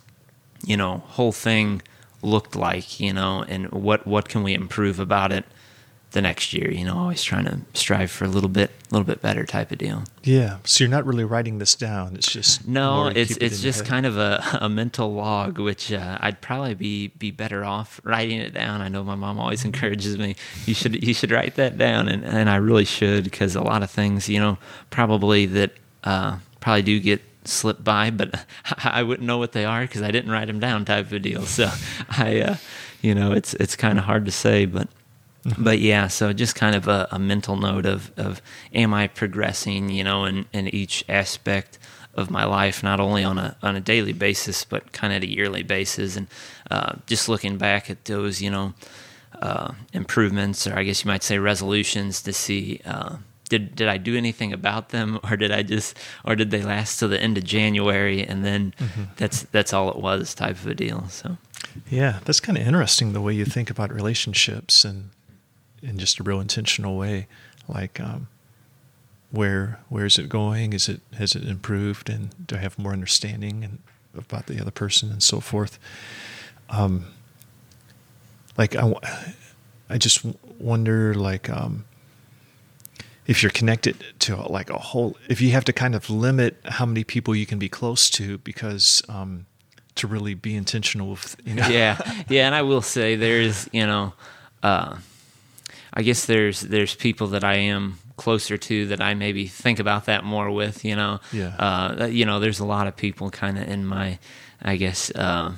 you know, whole thing looked like, you know, and what, what can we improve about it the next year, you know, always trying to strive for a little bit, a little bit better type of deal. Yeah. So you're not really writing this down. It's just No, it's it it's just kind of a, a mental log, which uh, I'd probably be be better off writing it down. I know my mom always encourages me. You should you should write that down, and and I really should because a lot of things, you know, probably that uh, probably do get slipped by, but I wouldn't know what they are because I didn't write them down, type of deal. So I, uh, you know, it's it's kind of hard to say, but but yeah, so just kind of a, a mental note of, of am I progressing, you know, in, in each aspect of my life, not only on a on a daily basis, but kind of at a yearly basis, and uh, just looking back at those, you know, uh, improvements, or I guess you might say resolutions, to see uh, did did I do anything about them, or did I just, or did they last till the end of January, and then that's that's all it was, type of a deal. So Yeah, that's kind of interesting the way you think about relationships and in just a real intentional way. Like, um, where where is it going? Is it has it improved? And do I have more understanding and about the other person and so forth? Um, like I, I just wonder like um, if you're connected to like a whole if you have to kind of limit how many people you can be close to because um, to really be intentional with you know yeah, yeah, and I will say there's you know, uh, I guess there's there's people that I am closer to that I maybe think about that more with. You know, Yeah. uh, you know, there's a lot of people kind of in my, I guess. Uh,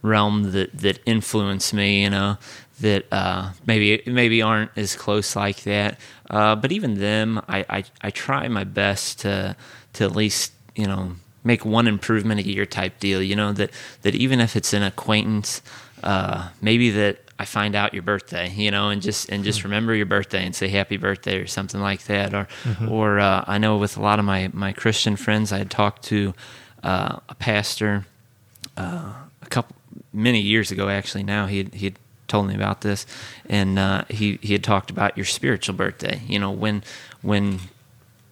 realm that that influence me you know that uh, maybe maybe aren't as close like that. Uh, but even them, I, I I try my best to to at least you know make one improvement a year type deal. You know that that even if it's an acquaintance, uh, maybe that I find out your birthday, you know, and just and just mm-hmm. remember your birthday and say happy birthday or something like that. Or mm-hmm. or uh, I know with a lot of my my Christian friends, I had talked to uh, a pastor uh, a couple many years ago. Actually, now he he told me about this, and uh, he he had talked about your spiritual birthday. You know, when when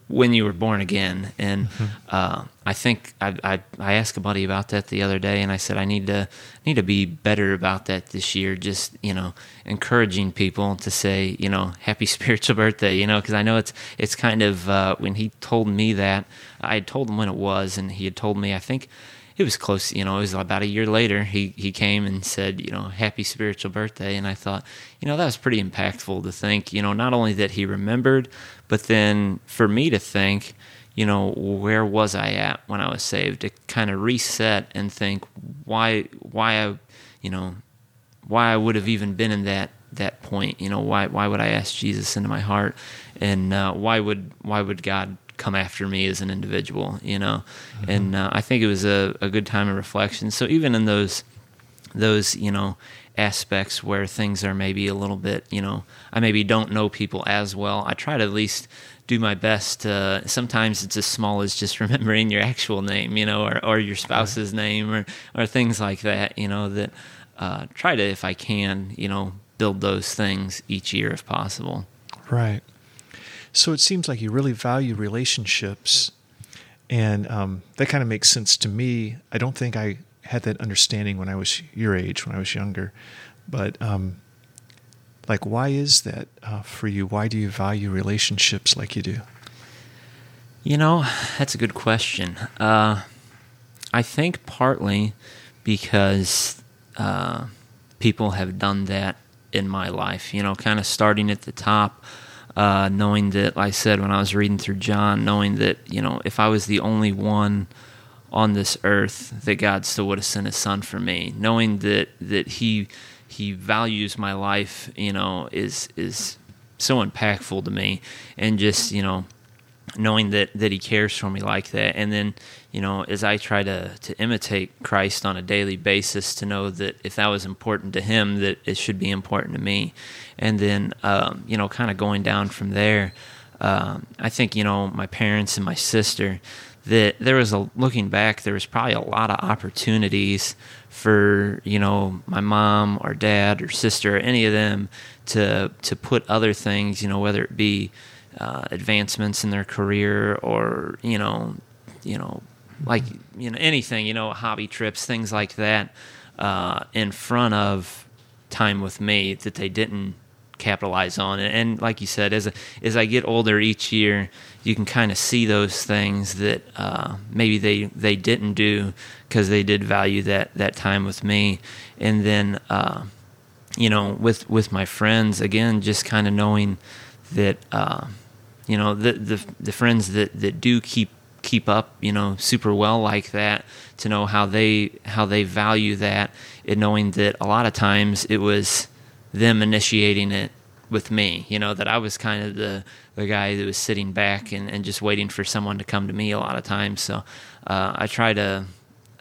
when you were born again. And mm-hmm. uh, I think I, I, I asked a buddy about that the other day, and I said I need to need to be better about that this year. Just you know, encouraging people to say you know happy spiritual birthday. You know, because I know it's it's kind of uh, when he told me that I had told him when it was, and he had told me I think it was close. You know, it was about a year later. He he came and said, you know, happy spiritual birthday, and I thought, you know, that was pretty impactful to think. You know, not only that he remembered, but then for me to think, you know, where was I at when I was saved? To kind of reset and think why why I, you know, why I would have even been in that that point. You know, why why would I ask Jesus into my heart, and uh, why would why would God come after me as an individual, you know. Mm-hmm. And uh, I think it was a, a good time of reflection. So even in those those you know aspects where things are maybe a little bit you know I maybe don't know people as well, I try to at least do my best. To, sometimes it's as small as just remembering your actual name, you know, or, or your spouse's right. name, or or things like that. You know that uh, try to, if I can, you know, build those things each year if possible. Right. So it seems like you really value relationships, and um, that kind of makes sense to me. I don't think I had that understanding when I was your age, when I was younger, but um, like, why is that uh, for you? Why do you value relationships like you do? You know, that's a good question. Uh, I think partly because uh, people have done that in my life. You know, kind of starting at the top uh, knowing that, like I said, when I was reading through John, knowing that, you know, if I was the only one on this earth, that God still would have sent his son for me, knowing that, that he, he values my life, you know, is, is so impactful to me. And just, you know, knowing that, that he cares for me like that. And then, you know, as I try to, to imitate Christ on a daily basis, to know that if that was important to him, that it should be important to me. And then, um, you know, kind of going down from there, um, I think, you know, my parents and my sister, that there was a, looking back, there was probably a lot of opportunities for, you know, my mom or dad or sister or any of them to, to put other things, you know, whether it be, uh, advancements in their career or, you know, you know, like you know anything you know hobby trips things like that uh, in front of time with me that they didn't capitalize on. And, and like you said as a, as I get older each year you can kind of see those things that uh, maybe they they didn't do because they did value that that time with me. And then uh, you know with with my friends again just kind of knowing that uh, you know the, the the friends that that do keep keep up, you know, super well like that, to know how they how they value that, and knowing that a lot of times it was them initiating it with me, you know, that I was kind of the the guy that was sitting back and, and just waiting for someone to come to me a lot of times. So uh, I try to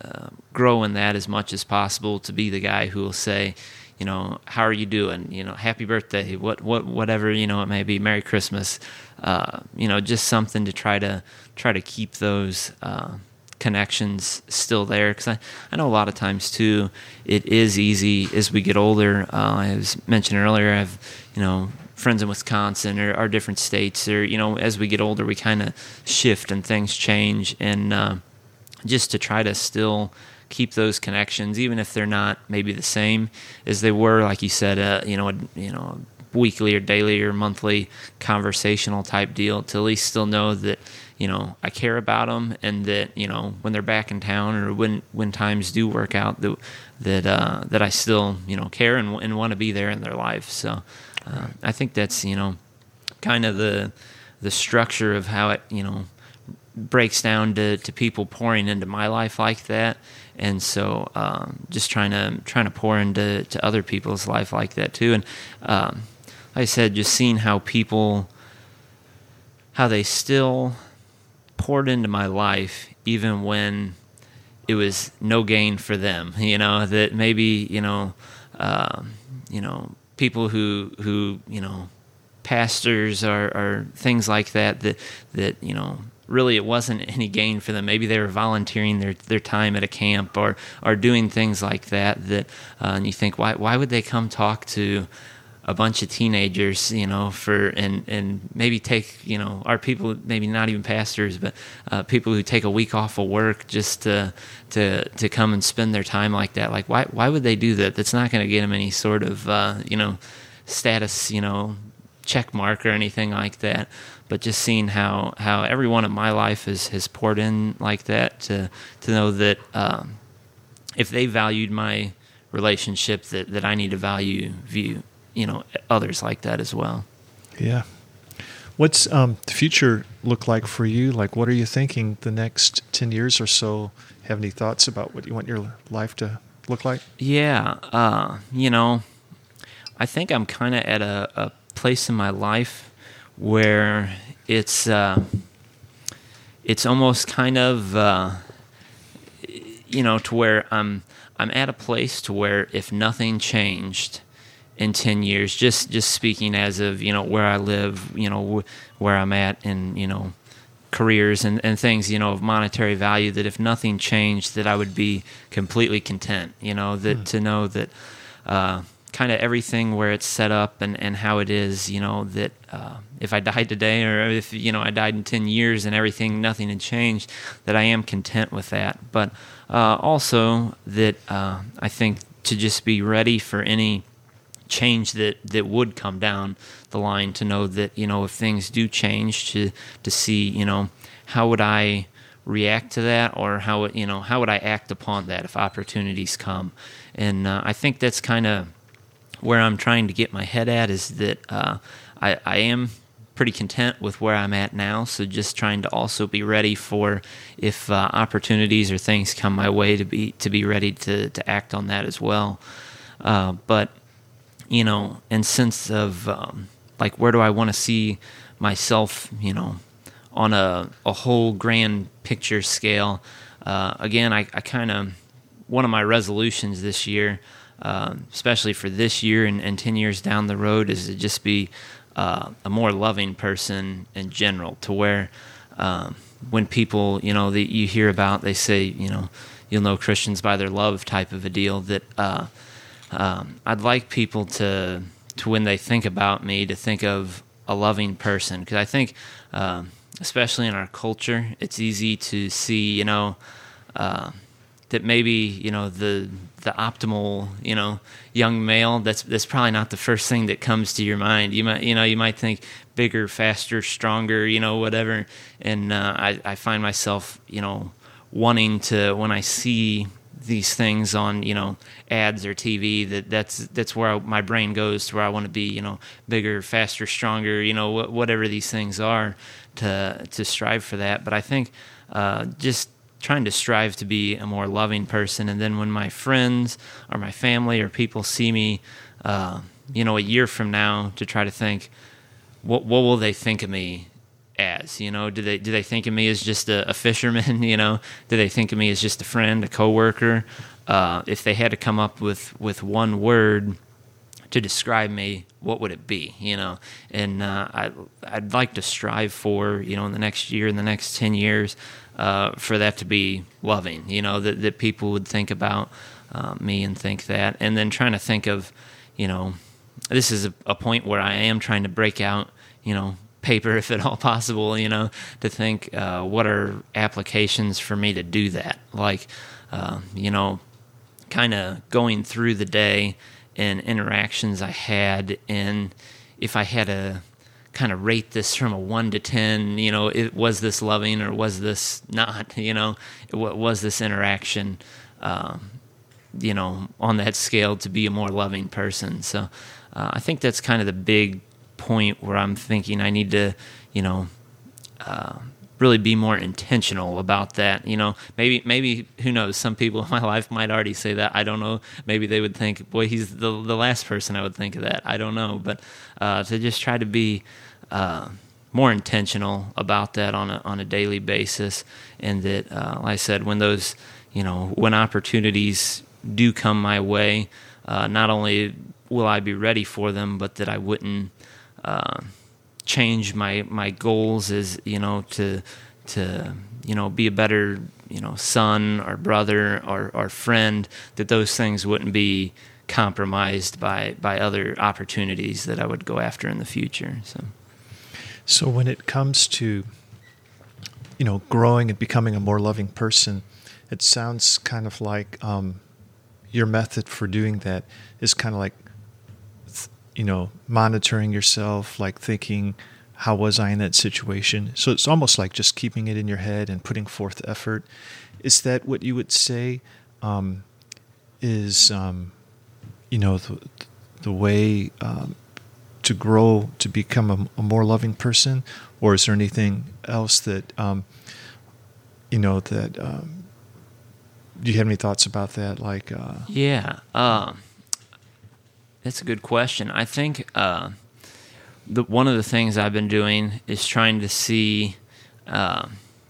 uh, grow in that as much as possible to be the guy who will say, you know, how are you doing? You know, happy birthday, what what whatever you know it may be, Merry Christmas. Uh, you know, just something to try to try to keep those uh, connections still there because I, I know a lot of times too it is easy as we get older uh, I was mentioned earlier I have you know friends in Wisconsin or, or different states or you know as we get older we kind of shift and things change and uh, just to try to still keep those connections even if they're not maybe the same as they were like you said uh, you know a, you know weekly or daily or monthly conversational type deal to at least still know that you know I care about them and that you know when they're back in town or when when times do work out that that uh, that I still you know care and, and want to be there in their life. So uh, I think that's you know kind of the the structure of how it you know breaks down to, to people pouring into my life like that and so um, just trying to trying to pour into to other people's life like that too. And um, like I said just seeing how people how they still poured into my life even when it was no gain for them you know that maybe you know um, you know people who who you know pastors or, or things like that that that you know really it wasn't any gain for them. Maybe they were volunteering their, their time at a camp or, or doing things like that. That uh, and you think why why would they come talk to a bunch of teenagers, you know, for and and maybe take you know our people maybe not even pastors, but uh, people who take a week off of work just to to to come and spend their time like that. Like why why would they do that? That's not going to get them any sort of uh, you know status, you know, check mark or anything like that but just seeing how how everyone in my life has has poured in like that to to know that um, if they valued my relationship that that I need to value view you know others like that as well. Yeah. What's um, the future look like for you? Like, what are you thinking the next ten years or so? Have any thoughts about what you want your life to look like? Yeah, uh, you know, I think I'm kind of at a, a place in my life where it's uh, it's almost kind of uh, you know to where I'm I'm at a place to where if nothing changed in 10 years just just speaking as of you know where I live you know wh- where I'm at and you know careers and, and things you know of monetary value that if nothing changed that I would be completely content you know that mm. to know that uh, kind of everything where it's set up and, and how it is, you know, that uh, if I died today or if, you know, I died in 10 years and everything, nothing had changed, that I am content with that. But uh, also that uh, I think to just be ready for any change that, that would come down the line to know that, you know, if things do change to, to see, you know, how would I react to that or how, you know, how would I act upon that if opportunities come? And uh, I think that's kind of where I'm trying to get my head at is that uh, I, I am pretty content with where I'm at now. So just trying to also be ready for if uh, opportunities or things come my way to be to be ready to to act on that as well. Uh, but you know, in sense of um, like where do I want to see myself? You know, on a a whole grand picture scale. Uh, again, I, I kind of one of my resolutions this year um, especially for this year and, and, 10 years down the road, is to just be uh, a more loving person in general, to where um, when people, you know, that you hear about, they say, you know, you'll know Christians by their love type of a deal, that uh, um, I'd like people to, to, when they think about me, to think of a loving person. Because I think, um, especially in our culture, it's easy to see, you know, uh, that maybe you know the the optimal you know young male that's that's probably not the first thing that comes to your mind. You might you know you might think bigger faster stronger you know whatever. And uh, I, I find myself you know wanting to when I see these things on you know ads or TV that that's that's where I, my brain goes to where I want to be you know bigger faster stronger you know wh- whatever these things are to to strive for that. But I think uh, just trying to strive to be a more loving person. And then when my friends or my family or people see me, uh, you know, a year from now, to try to think, what what will they think of me as? You know, do they do they think of me as just a, a fisherman? You know, do they think of me as just a friend, a coworker? Uh, if they had to come up with with one word to describe me, what would it be? You know, and uh, I I'd like to strive for you know in the next year, in the next ten years, uh, for that to be loving. You know, that that people would think about uh, me and think that, and then trying to think of, you know, this is a, a point where I am trying to break out, you know, paper if at all possible. You know, to think uh, what are applications for me to do that, like, uh, you know, kind of going through the day and interactions I had, and if I had a kind of rate this from a one to ten. You know, it, was this loving or was this not? You know, what was this interaction? Um, you know, on that scale to be a more loving person. So uh, I think that's kind of the big point where I'm thinking I need to, you know, uh, really be more intentional about that. You know, maybe maybe who knows? Some people in my life might already say that. I don't know. Maybe they would think, boy, he's the the last person I would think of that. I don't know, but uh, to just try to be. Uh, more intentional about that on a on a daily basis, and that, uh, like I said, when those, you know, when opportunities do come my way, uh, not only will I be ready for them, but that I wouldn't uh, change my my goals is you know to to you know be a better you know son or brother or or friend. That those things wouldn't be compromised by by other opportunities that I would go after in the future. So. So when it comes to you know growing and becoming a more loving person, it sounds kind of like um, your method for doing that is kind of like you know monitoring yourself, like thinking how was I in that situation. So it's almost like just keeping it in your head and putting forth effort. Is that what you would say? Um, is um, you know the, the way um, to grow to become a, a, more loving person, or is there anything else that um, you know that um, do you have any thoughts about that? Like, uh, yeah, uh, that's a good question. I think uh, the one of the things I've been doing is trying to see uh,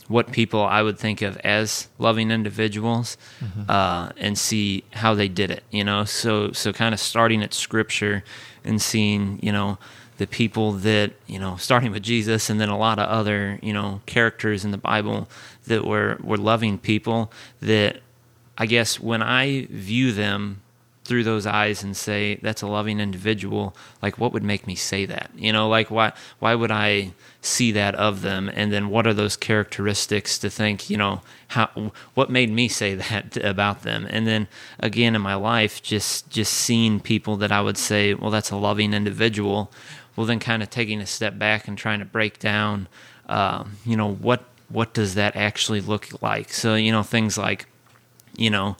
what people I would think of as loving individuals mm-hmm. Uh, and see how they did it. You know, so so kind of starting at Scripture and seeing, you know, the people that, you know, starting with Jesus and then a lot of other, you know, characters in the Bible that were, were loving people that I guess when I view them through those eyes and say that's a loving individual like what would make me say that? You know like why why would i see that of them? And then what are those characteristics to think you know how what made me say that about them? And then again in my life just just seeing people that i would say well that's a loving individual well then kind of taking a step back and trying to break down uh, you know what what does that actually look like? So you know things like you know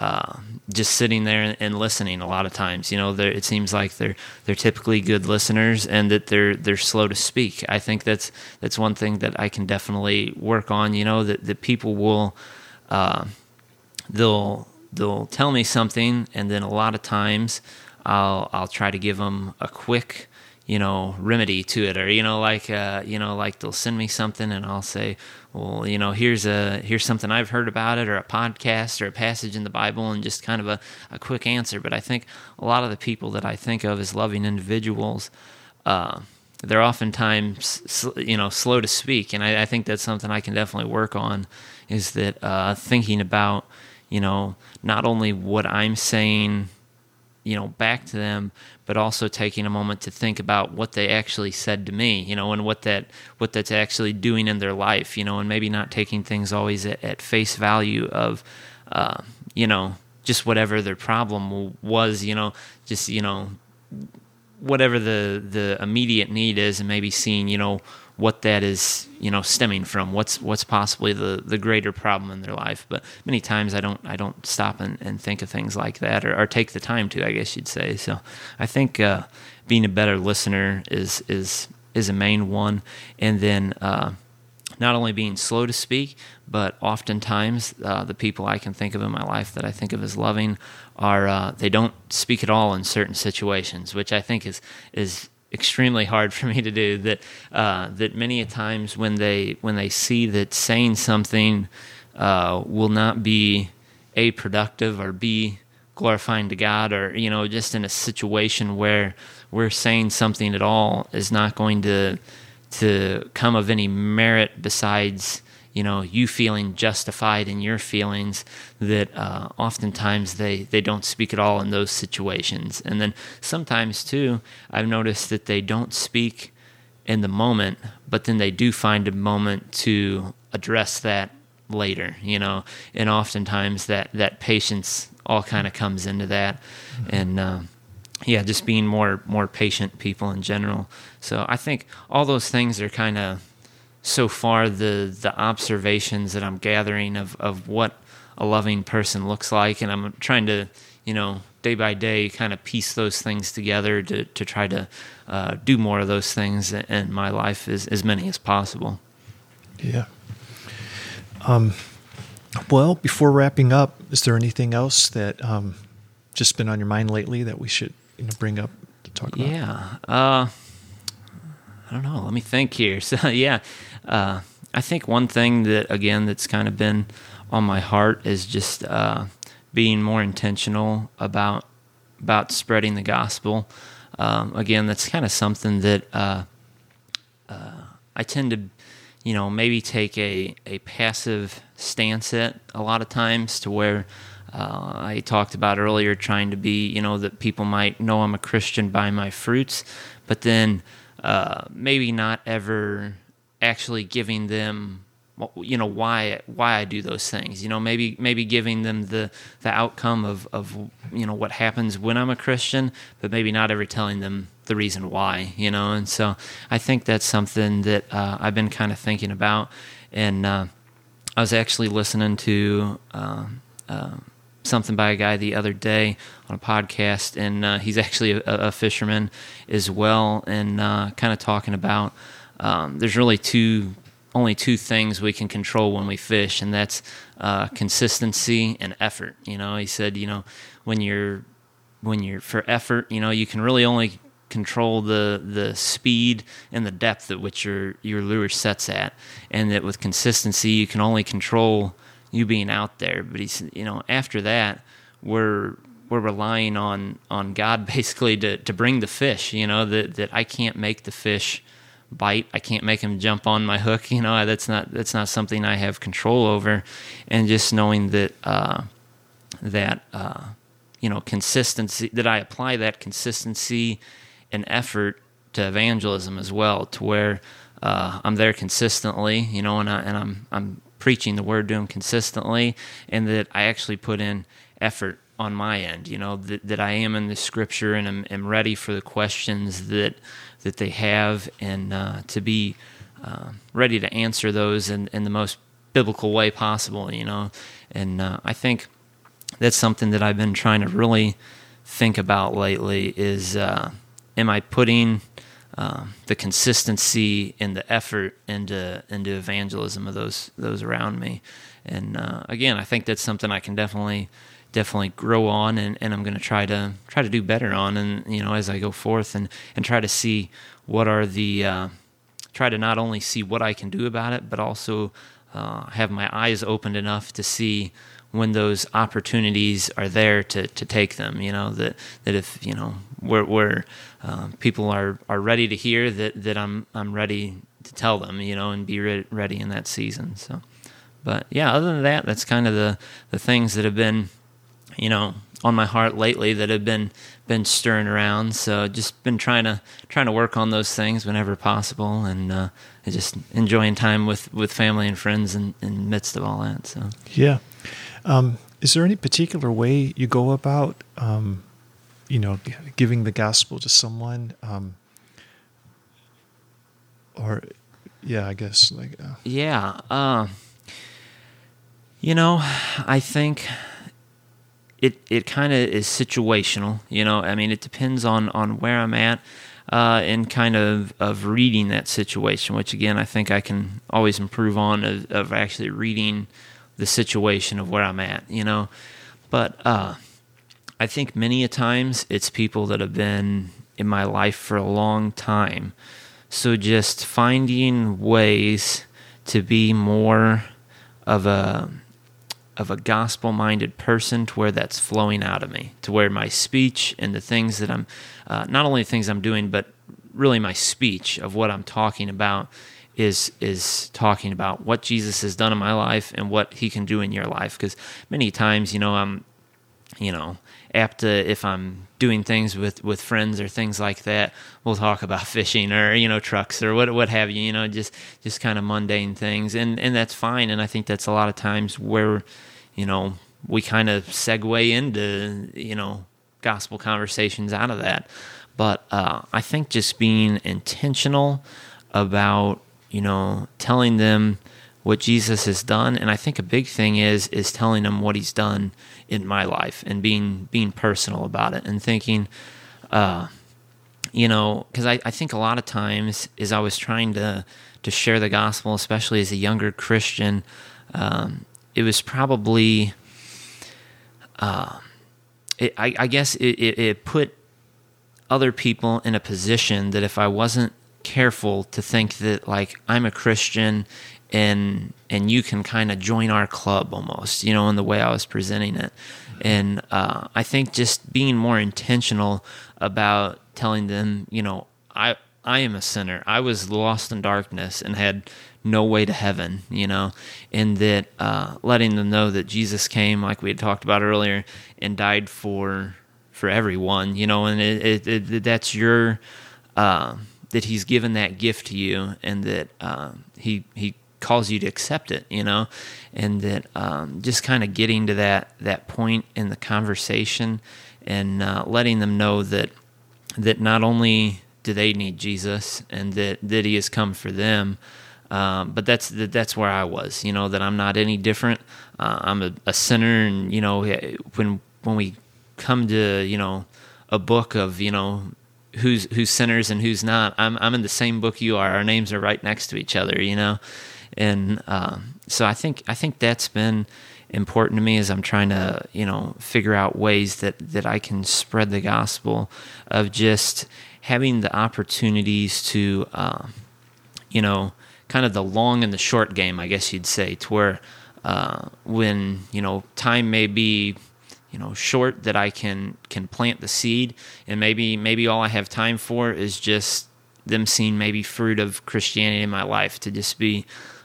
uh, just sitting there and listening a lot of times. You know, it seems like they're they're typically good listeners and that they're they're slow to speak. I think that's that's one thing that I can definitely work on. You know, that that people will uh, they'll they'll tell me something, and then a lot of times I'll I'll try to give them a quick you know remedy to it or you know like uh, you know like they'll send me something and I'll say well you know here's a here's something I've heard about it or a podcast or a passage in the Bible and just kind of a, a quick answer. But I think a lot of the people that I think of as loving individuals uh, they're oftentimes you know slow to speak. And I, I, think that's something I can definitely work on is that uh, thinking about you know not only what I'm saying you know back to them but also taking a moment to think about what they actually said to me you know and what that what that's actually doing in their life you know and maybe not taking things always at, at face value of uh, you know just whatever their problem was you know just you know whatever the the immediate need is and maybe seeing you know what that is, you know, stemming from. What's what's possibly the, the greater problem in their life. But many times I don't I don't stop and, and think of things like that or, or take the time to. I guess you'd say. So I think uh, being a better listener is is is a main one, and then. Uh, not only being slow to speak, but oftentimes uh, the people I can think of in my life that I think of as loving are uh, they don't speak at all in certain situations, which I think is is extremely hard for me to do. That uh, that many a times when they when they see that saying something uh, will not be a productive or b glorifying to God, or you know, just in a situation where we're saying something at all is not going to to come of any merit besides you know you feeling justified in your feelings that uh, oftentimes they they don't speak at all in those situations. And then sometimes too i've noticed that they don't speak in the moment but then they do find a moment to address that later you know? And oftentimes that that patience all kind of comes into that. Mm-hmm. and uh, yeah just being more more patient people in general. So i think all those things are kind of so far the the observations that I'm gathering of of what a loving person looks like, and I'm trying to you know day by day kind of piece those things together to to try to uh, do more of those things in my life as as many as possible. Yeah. Um, well, before wrapping up, is there anything else that um, just been on your mind lately that we should you know, bring up to talk about? Yeah. Uh, I don't know. Let me think here. So yeah, uh, I think one thing that again that's kind of been on my heart is just uh, being more intentional about about spreading the gospel. Um, again, that's kind of something that uh, uh, I tend to, you know, maybe take a, a passive stance at a lot of times to where uh, I talked about earlier, trying to be, you know, that people might know I'm a Christian by my fruits, but then uh, maybe not ever actually giving them you know why why I do those things. You know, maybe maybe giving them the the outcome of of you know what happens when I'm a Christian, but maybe not ever telling them the reason why. You know, and so I think that's something that uh, I've been kind of thinking about, and uh, I was actually listening to. Uh, something by a guy the other day on a podcast, and uh, he's actually a, a, fisherman as well, and uh, kind of talking about um, there's really two only two things we can control when we fish, and that's uh, consistency and effort. You know, he said, you know, when you're when you're for effort, you know, you can really only control the the speed and the depth at which your your lure sets at, and that with consistency, you can only control you being out there. But he's, you know, after that, we're we're relying on on God basically to to bring the fish. You know that that I can't make the fish bite. I can't make him jump on my hook. You know, that's not that's not something I have control over. And just knowing that uh, that uh, you know consistency that I apply that consistency and effort to evangelism as well, to where uh, I'm there consistently. You know, and I and I'm I'm preaching the word to him consistently, and that I actually put in effort on my end, you know, that, that I am in the scripture and am, am ready for the questions that that they have and uh, to be uh, ready to answer those in, in the most biblical way possible, you know. And uh, I think that's something that I've been trying to really think about lately is uh, am I putting uh, the consistency and the effort into into evangelism of those those around me? And uh, again, I think that's something I can definitely definitely grow on and, and I'm going to try to try to do better on and you know as I go forth and and try to see what are the uh, try to not only see what I can do about it but also uh, have my eyes opened enough to see when those opportunities are there to, to take them you know that that if you know where where uh, people are are ready to hear that that I'm I'm ready to tell them you know and be re- ready in that season so. But yeah other than that that's kind of the the things that have been you know, on my heart lately that have been been stirring around. So just been trying to trying to work on those things whenever possible, and uh, just enjoying time with, with family and friends in, in midst of all that. So yeah, um, is there any particular way you go about, um, you know, giving the gospel to someone, um, or yeah, I guess like uh, yeah, uh, you know, I think it it kind of is situational. You know, I mean, it depends on on where I'm at. Uh, and kind of of reading that situation, which again I think I can always improve on of, of actually reading the situation of where I'm at, you know. But uh, I think many a times it's people that have been in my life for a long time. So just finding ways to be more of a of a gospel minded person to where that's flowing out of me, to where my speech and the things that I'm, uh, not only the things I'm doing, but really my speech of what I'm talking about is is talking about what Jesus has done in my life and what he can do in your life. Because many times you know I'm you know apt to if I'm doing things with with friends or things like that we'll talk about fishing or you know trucks or what what have you you know just just kind of mundane things. And and that's fine. And I think that's a lot of times where you know, we kind of segue into, you know, gospel conversations out of that. But uh, I think just being intentional about, you know, telling them what Jesus has done, and I think a big thing is is telling them what He's done in my life and being being personal about it and thinking, uh, you know, because I, I think a lot of times as I was trying to to share the gospel, especially as a younger Christian, um, it was probably, uh, it, I, I, guess it, it, it put other people in a position that if I wasn't careful to think that like I'm a Christian and and you can kind of join our club almost, you know, in the way I was presenting it. And uh, I think just being more intentional about telling them, you know, I I am a sinner. I was lost in darkness and had no way to heaven, you know, and that uh, letting them know that Jesus came, like we had talked about earlier, and died for for everyone, you know, and it, it, it, that's your uh, that He's given that gift to you, and that uh, He He calls you to accept it, you know, and that um, just kind of getting to that that point in the conversation and uh, letting them know that that not only do they need Jesus and that that He has come for them. Um, but that's that's where I was, you know, that I'm not any different. Uh, I'm a, a, sinner, and you know, when when we come to you know a book of you know who's who's sinners and who's not, I'm I'm in the same book you are. Our names are right next to each other, you know, and um, so I think I think that's been important to me as I'm trying to you know figure out ways that that I can spread the gospel of just having the opportunities to uh, you know kind of the long and the short game, I guess you'd say, to where uh, when you know time may be you know short that I can can plant the seed, and maybe maybe all I have time for is just them seeing maybe fruit of Christianity in my life to just be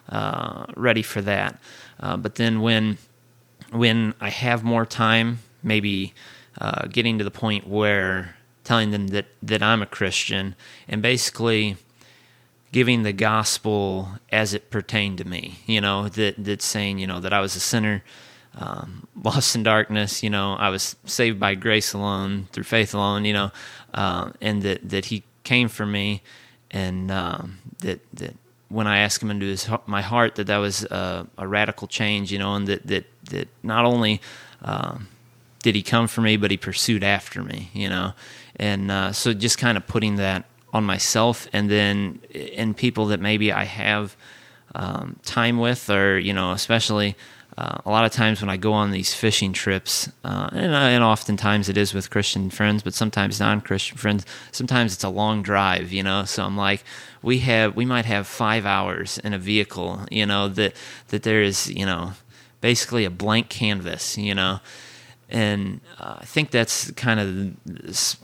uh, ready for that. Uh, but then when when I have more time, maybe uh, getting to the point where telling them that that I'm a Christian and basically giving the gospel as it pertained to me. You know that that saying you know that I was a sinner. Um, lost in darkness, you know, I was saved by grace alone, through faith alone, you know, uh, and that, that he came for me, and um, that that when I asked him into his my heart that that was a, a radical change, you know, and that that that not only um, did he come for me, but he pursued after me, you know, and uh, so just kind of putting that on myself, and then in people that maybe I have um, time with, or you know, especially uh, a lot of times when I go on these fishing trips, uh, and, uh, and, oftentimes it is with Christian friends, but sometimes non-Christian friends. Sometimes it's a long drive, you know. So I'm like, we have, we might have five hours in a vehicle, you know, that that there is, you know, basically a blank canvas, you know, and uh, I think that's kind of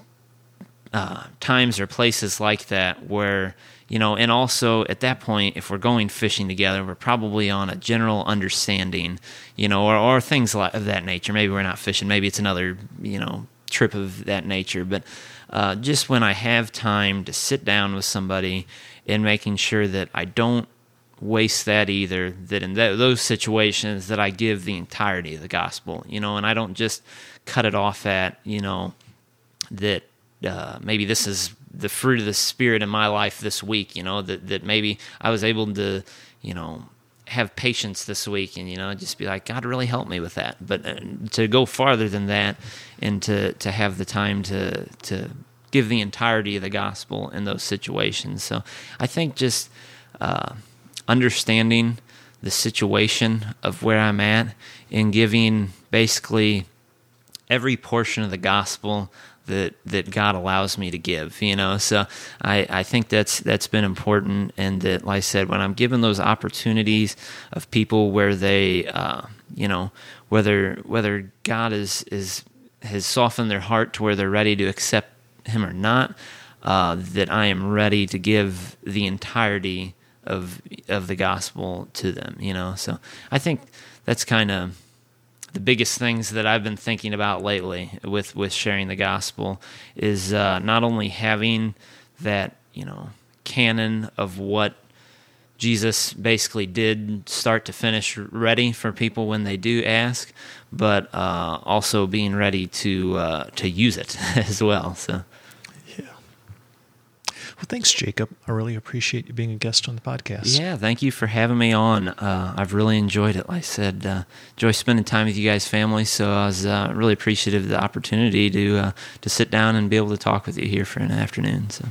uh, times or places like that where you know, and also at that point, if we're going fishing together, we're probably on a general understanding, you know, or, or things like of that nature. Maybe we're not fishing, maybe it's another, you know, trip of that nature. But uh, just when I have time to sit down with somebody and making sure that I don't waste that either, that in th- those situations that I give the entirety of the gospel, you know, and I don't just cut it off at, you know, that uh, maybe this is the fruit of the spirit in my life this week you know that that maybe i was able to you know have patience this week and you know just be like god really help me with that. But uh, to go farther than that and to to have the time to to give the entirety of the gospel in those situations. So i think just uh, understanding the situation of where i'm at and giving basically every portion of the gospel that that God allows me to give. You know, so I, I think that's that's been important, and that like I said, when I'm given those opportunities of people where they, uh, you know, whether whether God is is has softened their heart to where they're ready to accept Him or not, uh, that I am ready to give the entirety of of the gospel to them. You know, so I think that's kind of the biggest things that I've been thinking about lately with with sharing the gospel is uh, not only having that you know canon of what Jesus basically did start to finish ready for people when they do ask, but uh, also being ready to uh, to use it as well. So. Well, thanks, Jacob. I really appreciate you being a guest on the podcast. Yeah, thank you for having me on. Uh, I've really enjoyed it. Like I said, uh, enjoy spending time with you guys' family. So I was uh, really appreciative of the opportunity to uh, to sit down and be able to talk with you here for an afternoon. So